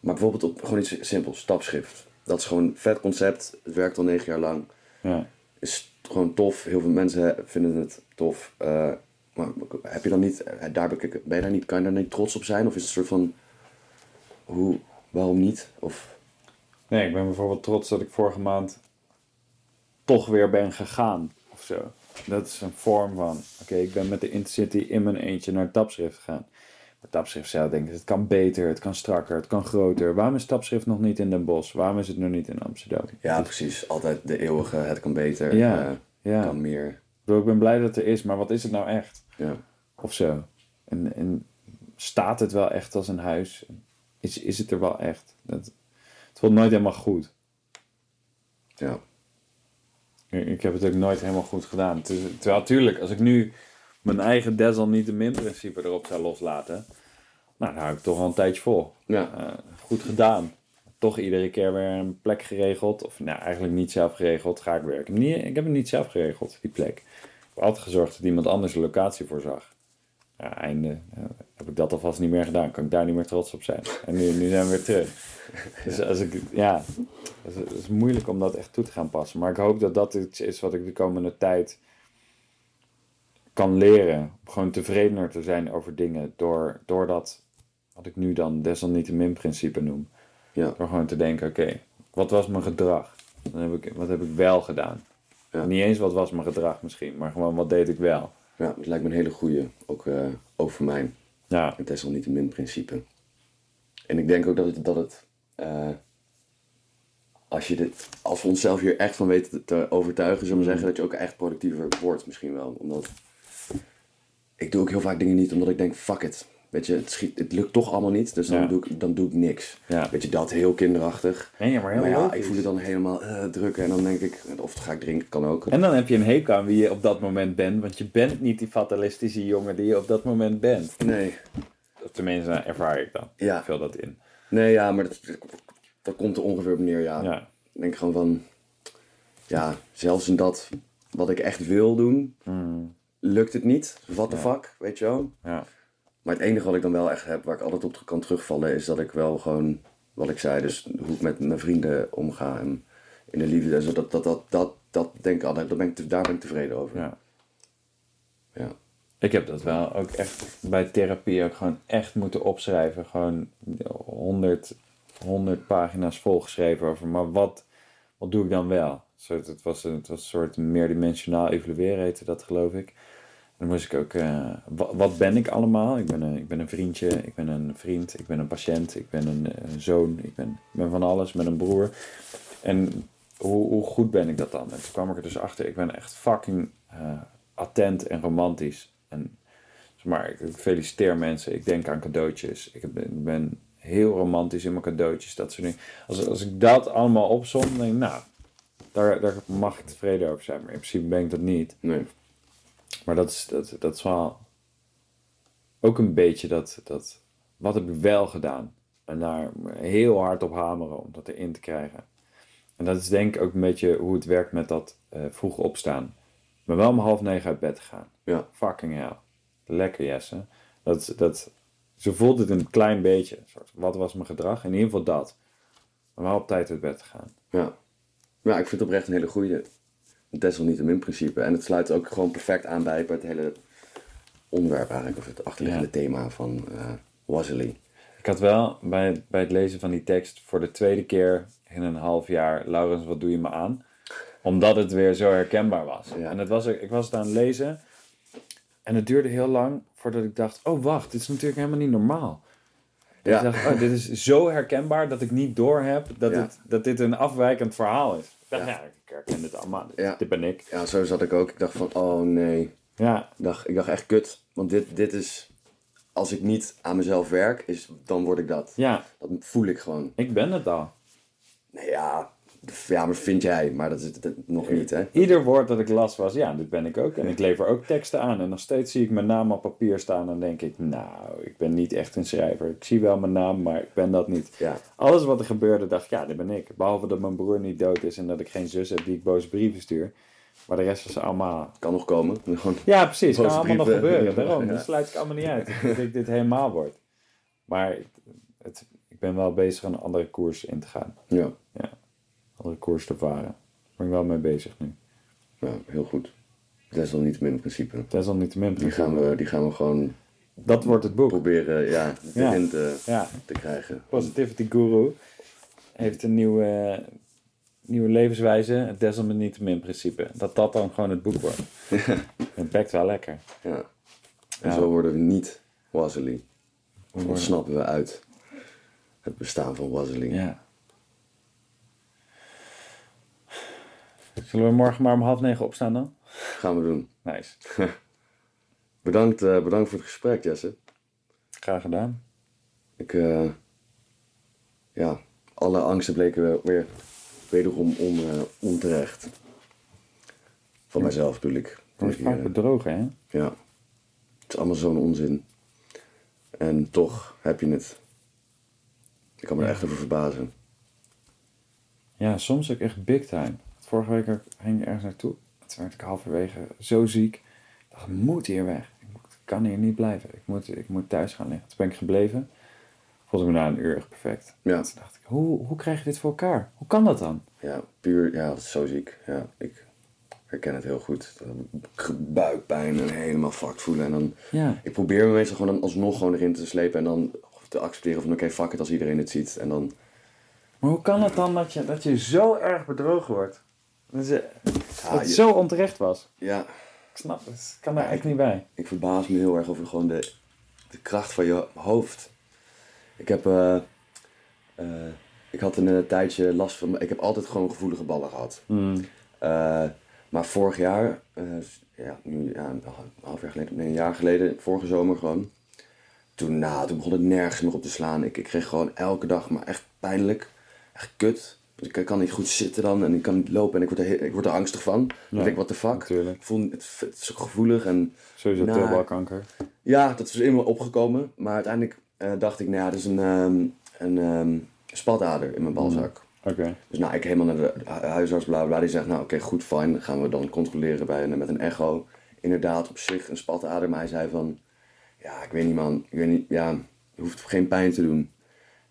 Maar bijvoorbeeld op gewoon iets simpels, stapschrift. Dat is gewoon een vet concept. Het werkt al negen jaar lang. ja. Is gewoon tof. Heel veel mensen vinden het tof. Eh, maar heb je dan niet, eh, daar ben, ik, ben je daar niet, kan je daar niet trots op zijn? Of is het een soort van, hoe, waarom niet? Of, Nee, ik ben bijvoorbeeld trots dat ik vorige maand toch weer ben gegaan. Of zo. Dat is een vorm van, oké, ik ben met de Intercity in mijn eentje naar het tapschrift gegaan. Maar tapschrift zelf denk ik, het kan beter, het kan strakker, het kan groter. Waarom is tapschrift nog niet in Den Bosch? Waarom is het nog niet in Amsterdam? ja, precies. Altijd de eeuwige, het kan beter, Ja, eh, ja. kan meer. Ik bedoel, Ik ben blij dat het er is, maar wat is het nou echt? Ja, Of zo. En, en staat het wel echt als een huis? Is, is het er wel echt? Dat, het wordt nooit helemaal goed. ja, Ik, ik heb het ook nooit helemaal goed gedaan. Het terwijl natuurlijk, als ik nu mijn eigen desalniettemin principe erop zou loslaten, nou, dan hou ik toch al een tijdje vol. ja, Eh, goed gedaan. Toch iedere keer weer een plek geregeld. Of nou, eigenlijk niet zelf geregeld. Ga ik werken. Niet, ik heb het niet zelf geregeld, die plek. Ik heb altijd gezorgd dat iemand anders een locatie voorzag. Ja, einde. heb ik dat alvast niet meer gedaan. Kan ik daar niet meer trots op zijn. En nu, nu zijn we weer terug. Dus als ik, ja, het is, het is moeilijk om dat echt toe te gaan passen. Maar ik hoop dat dat iets is wat ik de komende tijd kan leren. Om gewoon tevredener te zijn over dingen. Door, door dat, wat ik nu dan desalniettemin principe noem. ja, Door gewoon te denken, oké, wat was mijn gedrag? Dan heb ik, wat heb ik wel gedaan? Ja. Niet eens wat was mijn gedrag misschien, maar gewoon wat deed ik wel. ja. Dat lijkt me een hele goeie, ook, eh, ook voor mij. Ja, Het desalniettemin principe. En ik denk ook dat het, dat het eh, als, je dit, als we onszelf hier echt van weten te, te overtuigen, zullen we zeggen dat je ook echt productiever wordt misschien wel. Omdat ik doe ook heel vaak dingen niet omdat ik denk, fuck it. Weet je, het, schiet, het lukt toch allemaal niet, dus dan, Ja. doe, ik, dan doe ik niks. Ja. Weet je, dat heel kinderachtig. Nee, maar heel maar ja, logisch. ik voel het dan helemaal eh, drukken en dan denk ik, of ga ik drinken, kan ook. En dan heb je een hekel aan wie je op dat moment bent, want je bent niet die fatalistische jongen die je op dat moment bent. Nee, Of tenminste, ervaar ik dan. Ja. Ik vul dat in. nee ja, maar dat, dat komt er ongeveer op neer, ja. Ja. Ik denk gewoon van, ja, zelfs in dat wat ik echt wil doen, lukt het niet. What the. Ja. fuck, weet je wel? Ja. Maar het enige wat ik dan wel echt heb, waar ik altijd op kan terugvallen, is dat ik wel gewoon, wat ik zei, dus hoe ik met mijn vrienden omga en in de liefde. Dus dat, dat, dat, dat, dat denk ik altijd, dat ben ik, te- daar ben ik tevreden over. ja. Ja. Ik heb dat wel ook echt bij therapie ook gewoon echt moeten opschrijven. Gewoon 100, 100 pagina's volgeschreven over, maar wat, wat doe ik dan wel? Het, was, een- het was een soort meerdimensionaal evalueren, heette dat geloof ik. Dan moest ik ook, eh, wa- wat ben ik allemaal? Ik ben, een, ik ben een vriendje, ik ben een vriend, ik ben een patiënt, ik ben een, een zoon, ik ben, ben van alles, ben een broer. En hoe, hoe goed ben ik dat dan? En toen kwam ik er dus achter, ik ben echt fucking eh, attent en romantisch. En zeg maar, ik feliciteer mensen, ik denk aan cadeautjes. Ik ben, heel romantisch in mijn cadeautjes, dat soort dingen. Als, als ik dat allemaal opsom, dan denk ik, nou, daar, daar mag ik tevreden over zijn. Maar in principe ben ik dat niet. Nee. Maar dat is, dat, dat is wel ook een beetje dat, dat, wat heb ik wel gedaan? En daar heel hard op hameren om dat erin te krijgen. En dat is denk ik ook een beetje hoe het werkt met dat eh, vroeg opstaan. Ben wel om half negen uit bed gegaan. Ja. Fucking hell. Lekker Jesse. Dat, dat, zo voelt het een klein beetje. Soort, wat was mijn gedrag? In ieder geval dat. Maar wel op tijd uit bed gaan. Ja. Ja, ik vind het oprecht een hele goede desalniettemin principe. En het sluit ook gewoon perfect aan bij, bij het hele onderwerp eigenlijk, of het achterliggende thema van uh, Wasley. Ik had wel bij, bij het lezen van die tekst voor de tweede keer in een half jaar, Laurens, wat doe je me aan? Omdat het weer zo herkenbaar was. En het was, ik was het aan het lezen en het duurde heel lang voordat ik dacht, oh wacht, dit is natuurlijk helemaal niet normaal. Ja. Ik dacht, oh, dit is zo herkenbaar dat ik niet doorheb dat, het, dat dit een afwijkend verhaal is. Dacht, ja, ik herken dit allemaal. Dit, dit, ben ik. Ja, zo zat ik ook. Ik dacht van, oh nee. Ja. Ik dacht, ik dacht echt kut. Want dit, dit is, als ik niet aan mezelf werk, is, dan word ik dat. Ja. Dat voel ik gewoon. Ik ben het al. Ja, ja, maar vind jij, maar dat is het nog niet, hè? Ieder woord dat ik las was, ja, dit ben ik ook. En ik lever ook teksten aan. En nog steeds zie ik mijn naam op papier staan. En denk ik, nou, ik ben niet echt een schrijver. Ik zie wel mijn naam, maar ik ben dat niet. Ja. Alles wat er gebeurde, dacht ik, ja, dit ben ik. Behalve dat mijn broer niet dood is en dat ik geen zus heb die ik boze brieven stuur. Maar de rest was allemaal... Kan nog komen. Ja, precies. Kan allemaal nog gebeuren. Daarom, ja. dat sluit ik allemaal niet uit. dat ik dit helemaal word. Maar het, ik ben wel bezig een andere koers in te gaan. Ja. ja andere koers te varen. Daar ben ik wel mee bezig nu. Nou, heel goed. Desalniettemin principe. Desalniettemin principe. Die gaan we, die gaan we gewoon... Dat wordt het boek. Proberen, ja, erin Te, ja. te krijgen. Positivity Guru heeft een nieuwe, nieuwe levenswijze. Het desalniettemin principe. Dat dat dan gewoon het boek wordt. Het pakt wel lekker. Ja. En zo worden we niet Wazzely. Ontsnappen we uit het bestaan van Wazzely. Ja. Zullen we morgen maar om half negen opstaan dan? Gaan we doen. Nice. bedankt, uh, bedankt voor het gesprek, Jesse. Graag gedaan. Ik, uh, ja, alle angsten bleken weer wederom on, uh, onterecht. Van mijzelf bedoel ik. Je wordt vaak bedrogen, hè? Ja. Het is allemaal zo'n onzin. En toch heb je het. Ik kan me er echt over verbazen. Ja, soms ook echt big time vorige week ging ik ergens naartoe. Toen werd ik halverwege zo ziek. Ik dacht, ik moet hier weg. Ik kan hier niet blijven. Ik moet, ik moet thuis gaan liggen. Toen ben ik gebleven. Voelde me na een uur echt perfect. Ja. Toen dacht ik, hoe, hoe krijg je dit voor elkaar? Hoe kan dat dan? Ja, puur, ja, dat is zo ziek. Ja, ik herken het heel goed. Buikpijn en helemaal fucked voelen. En dan, ja. ik probeer me meestal gewoon alsnog gewoon erin te slepen. En dan te accepteren van, oké, okay, fuck het als iedereen het ziet. En dan... Maar hoe kan het dan dat je, dat je zo erg bedrogen wordt? Dat, het zo onterecht was. Ja. Ik snap het. Ik kan daar echt niet bij. Ik verbaas me heel erg over gewoon de, de kracht van je hoofd. Ik heb... Uh, uh, ik had een, een, tijdje last van... Ik heb altijd gewoon gevoelige ballen gehad. Mm. Uh, maar vorig jaar... ja, nu, ja, een half jaar geleden... Nee, een jaar geleden. Vorige zomer gewoon. Toen, nou, toen begon het nergens meer op te slaan. Ik, ik kreeg gewoon elke dag maar echt pijnlijk. Echt kut. Ik kan niet goed zitten dan en ik kan niet lopen en ik word er, ik word er angstig van. Ja, ik denk, what the fuck? Natuurlijk. Ik voel het, het is zo gevoelig en... Sowieso nou. Ja, dat is eenmaal opgekomen. Maar uiteindelijk uh, dacht ik, nou ja, dat is een, um, een um, spatader in mijn balzak. Mm. Oké. Dus nou, ik helemaal naar de huisarts, bla bla. Die zegt, nou oké, goed, fijn. gaan we dan controleren bij, met een echo. Inderdaad, op zich een spatader. Maar hij zei van, ja, ik weet niet man. Ik weet niet, ja, je hoeft geen pijn te doen.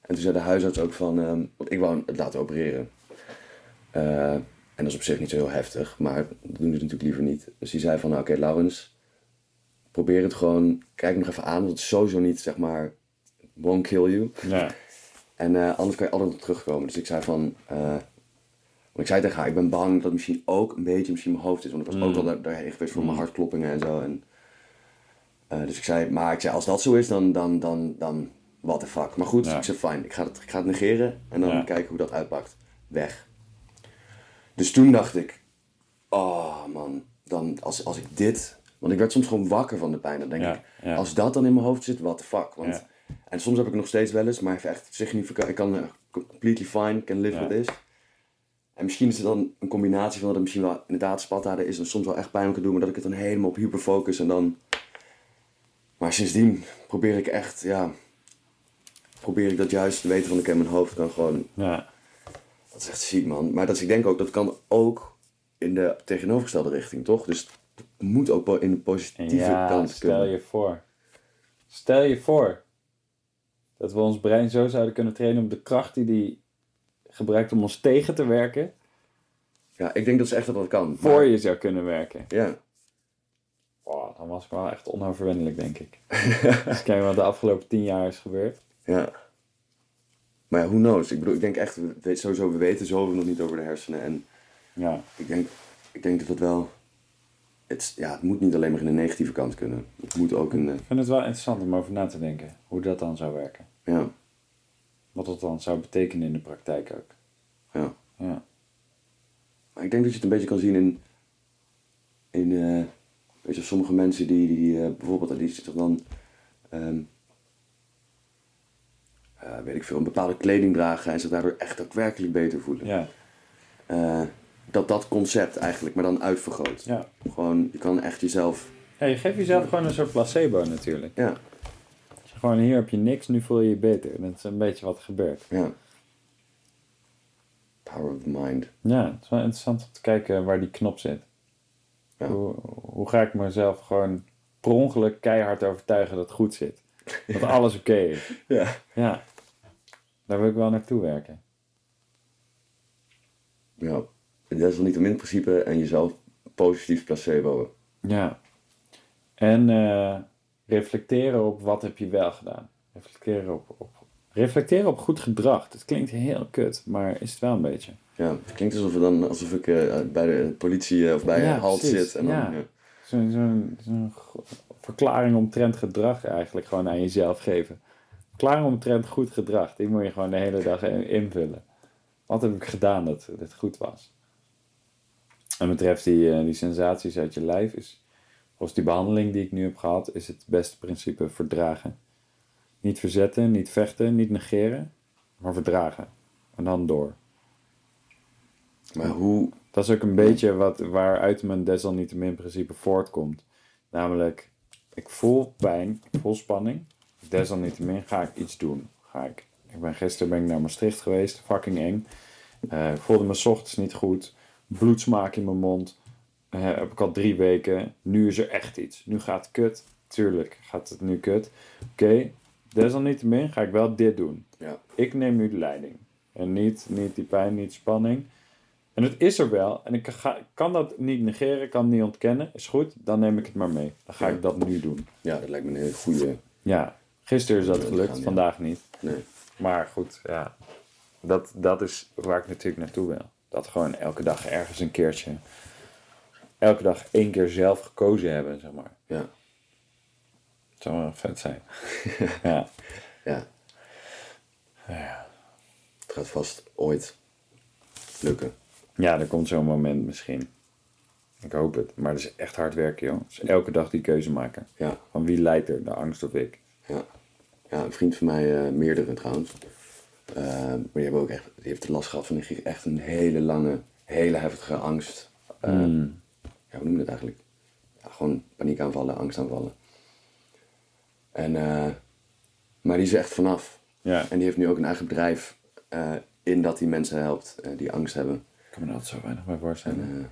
En toen zei de huisarts ook van, um, want ik wou het laten opereren. Uh, en dat is op zich niet zo heel heftig, maar dat doen ze natuurlijk liever niet. Dus die zei van, nou, oké, okay, Laurens, probeer het gewoon, kijk nog even aan, want het is sowieso niet, zeg maar, won't kill you. Ja. En uh, anders kan je altijd op terugkomen. Dus ik zei van, uh, want ik zei tegen haar, ik ben bang dat het misschien ook een beetje misschien mijn hoofd is, want ik was ook mm. al daar, daarheen geweest voor mijn mm. hartkloppingen en zo. En, dus ik zei, maar ik zei, als dat zo is, dan, dan, dan, dan what the fuck. Maar goed, ik zei fijn, ik ga, het, ik ga het negeren en dan kijken hoe dat uitpakt. Weg. Dus toen dacht ik, oh man, dan als, als ik dit... Want ik werd soms gewoon wakker van de pijn. Dan denk ik, als dat dan in mijn hoofd zit, what the fuck. Want, En soms heb ik nog steeds wel eens, maar echt significant. Ik kan uh, completely fine, can live with this. En misschien is het dan een combinatie van dat het misschien wel inderdaad spataden is en soms wel echt pijn kan doen, maar dat ik het dan helemaal op hyperfocus en dan... Maar sindsdien probeer ik echt, ja, probeer ik dat juist te weten van ik heb mijn hoofd kan gewoon. Ja. Dat is echt ziek man. Maar dat is, ik denk ook, dat kan ook in de tegenovergestelde richting, toch? Dus het moet ook in de positieve ja, kant stel kunnen. Stel je voor. Stel je voor dat we ons brein zo zouden kunnen trainen om de kracht die die gebruikt om ons tegen te werken. Ja, ik denk dat ze echt dat dat kan. Voor je zou kunnen werken. Ja. Wow. dan was ik wel echt onoverwinnelijk, denk ik. dus kijk wat de afgelopen tien jaar is gebeurd. Ja. Maar ja, who knows? Ik bedoel, ik denk echt, we weten sowieso, we weten zoveel nog niet over de hersenen. En Ja, ik denk, ik denk dat het wel... Het, ja, het moet niet alleen maar in de negatieve kant kunnen. Het moet ook de... ik vind het wel interessant om over na te denken. Hoe dat dan zou werken. Ja, Wat dat dan zou betekenen in de praktijk ook. ja. Ja. Maar ik denk dat je het een beetje kan zien in... in eh, weet je, sommige mensen die, die eh, bijvoorbeeld, die zich dan... ehm, eh, weet ik veel, een bepaalde kleding dragen en zich daardoor echt daadwerkelijk beter voelen. Ja. Eh, dat dat concept eigenlijk, maar dan uitvergroot. Ja. Gewoon, je kan echt jezelf... ja, je geeft jezelf gewoon een soort placebo natuurlijk. Ja, Gewoon hier heb je niks, nu voel je je beter. Dat is een beetje wat er gebeurt. ja. Power of the mind. Ja, het is wel interessant om te kijken waar die knop zit. Ja. Hoe, hoe ga ik mezelf gewoon per ongeluk keihard overtuigen dat het goed zit? Dat alles oké is. Ja. Ja, daar wil ik wel naartoe werken. Ja. Dat is wel niet een min principe en jezelf positief placebo. Ja. En eh, reflecteren op wat heb je wel gedaan. Reflecteren op, op, reflecteren op goed gedrag. Dat klinkt heel kut, maar is het wel een beetje. Ja, het klinkt alsof, we dan, alsof ik eh, bij de politie eh, of bij Ja, een halt precies. zit. En dan, Ja. Zo'n go- verklaring omtrent gedrag eigenlijk gewoon aan jezelf geven. Verklaring omtrent goed gedrag, die moet je gewoon de hele dag in- invullen. Wat heb ik gedaan dat het goed was? En betreft die, eh, die sensaties uit je lijf is, volgens die behandeling die ik nu heb gehad, is het beste principe verdragen. Niet verzetten, niet vechten, niet negeren, maar verdragen. En dan door. Maar hoe... Dat is ook een beetje wat, waaruit mijn desalniettemin principe voortkomt. Namelijk, ik voel pijn, ik voel spanning. Desalniettemin ga ik iets doen. Ga ik. ik ben, gisteren ben ik naar Maastricht geweest, fucking eng. Eh, ik voelde me 's ochtends niet goed. Bloedsmaak in mijn mond. Eh, heb ik al drie weken. Nu is er echt iets. Nu gaat het kut. Tuurlijk gaat het nu kut. Oké, desalniettemin ga ik wel dit doen. Ja. Ik neem nu de leiding. En niet, niet die pijn, niet spanning. En het is er wel. En ik ga, kan dat niet negeren, kan het niet ontkennen. Is goed, dan neem ik het maar mee. Dan ga ik dat nu doen. ja, dat lijkt me een hele goede... Ja, gisteren is dat gelukt, vandaag niet. Nee. Maar goed, ja. Dat, dat is waar ik natuurlijk naartoe wil. Dat gewoon elke dag ergens een keertje... Elke dag één keer zelf gekozen hebben, zeg maar. Ja. Het zou wel vet zijn. ja. Ja. Ja. Het gaat vast ooit lukken. Ja, er komt zo'n moment misschien. Ik hoop het. Maar het is echt hard werken, joh. Dus elke dag die keuze maken. Ja. Van wie leidt er, de angst of ik? Ja. Ja, een vriend van mij, eh, meerdere trouwens. Eh, maar die, hebben ook echt, die heeft last gehad van een- echt een hele lange, hele heftige angst. Eh, Hmm. Ja, hoe noem je dat eigenlijk? Ja, gewoon paniekaanvallen, angstaanvallen. En, maar die is echt vanaf. Ja, En die heeft nu ook een eigen bedrijf in dat die mensen helpt die angst hebben. Ik kan me altijd zo weinig bij En voorstellen. eh,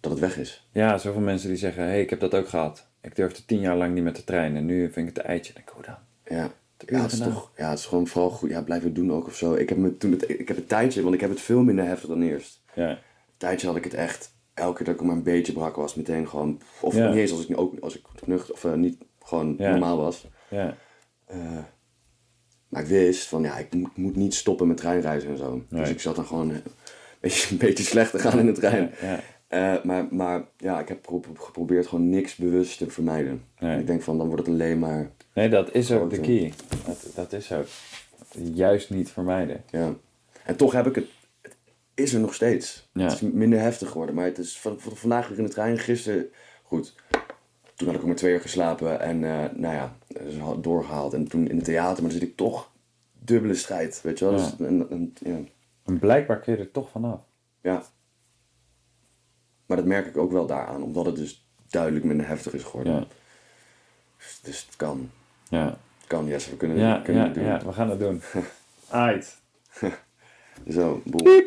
dat het weg is. Ja, zoveel mensen die zeggen, hé, hey, ik heb dat ook gehad. Ik durfde tien jaar lang niet met de trein en nu vind ik het eitje. Denk ik, hoe dan? Ja, ja, het is toch, ja, het is gewoon vooral goed. Ja, blijven doen ook of zo. Ik heb, me toen het, ik heb een tijdje, want ik heb het veel minder heftig dan eerst. Ja, Een tijdje had ik het echt, elke keer dat ik maar een beetje brak was, meteen gewoon, of Ja. niet eens als ik, ook, als ik nuchter, of eh, niet gewoon Ja. normaal was. ja, Eh, maar ik wist van, ja, ik moet, moet niet stoppen met treinreizen en zo. Nee. Dus ik zat dan gewoon beetje, een beetje slecht te gaan in de trein. ja. Eh, maar, maar ja, ik heb gepro- geprobeerd gewoon niks bewust te vermijden. Nee. Ik denk van, dan wordt het alleen maar, Nee, dat is ook de key. Dat, dat is ook. Juist niet vermijden. ja. En toch heb ik het, het is er nog steeds. Ja. Het is minder heftig geworden, maar het is van, van- vandaag weer in de trein, gisteren, goed. Toen had ik ook maar twee uur geslapen en eh, nou ja, doorgehaald. En toen in het theater, maar dan zit ik toch dubbele strijd, weet je wel. Ja. Dus, en, en, ja. En blijkbaar kun je er toch vanaf. ja. Maar dat merk ik ook wel daaraan, omdat het dus duidelijk minder heftig is geworden. Ja, Dus, dus het kan. ja, Het kan, yes, we kunnen, ja, kunnen ja, het doen. ja we gaan het doen. Aight. Zo, boel.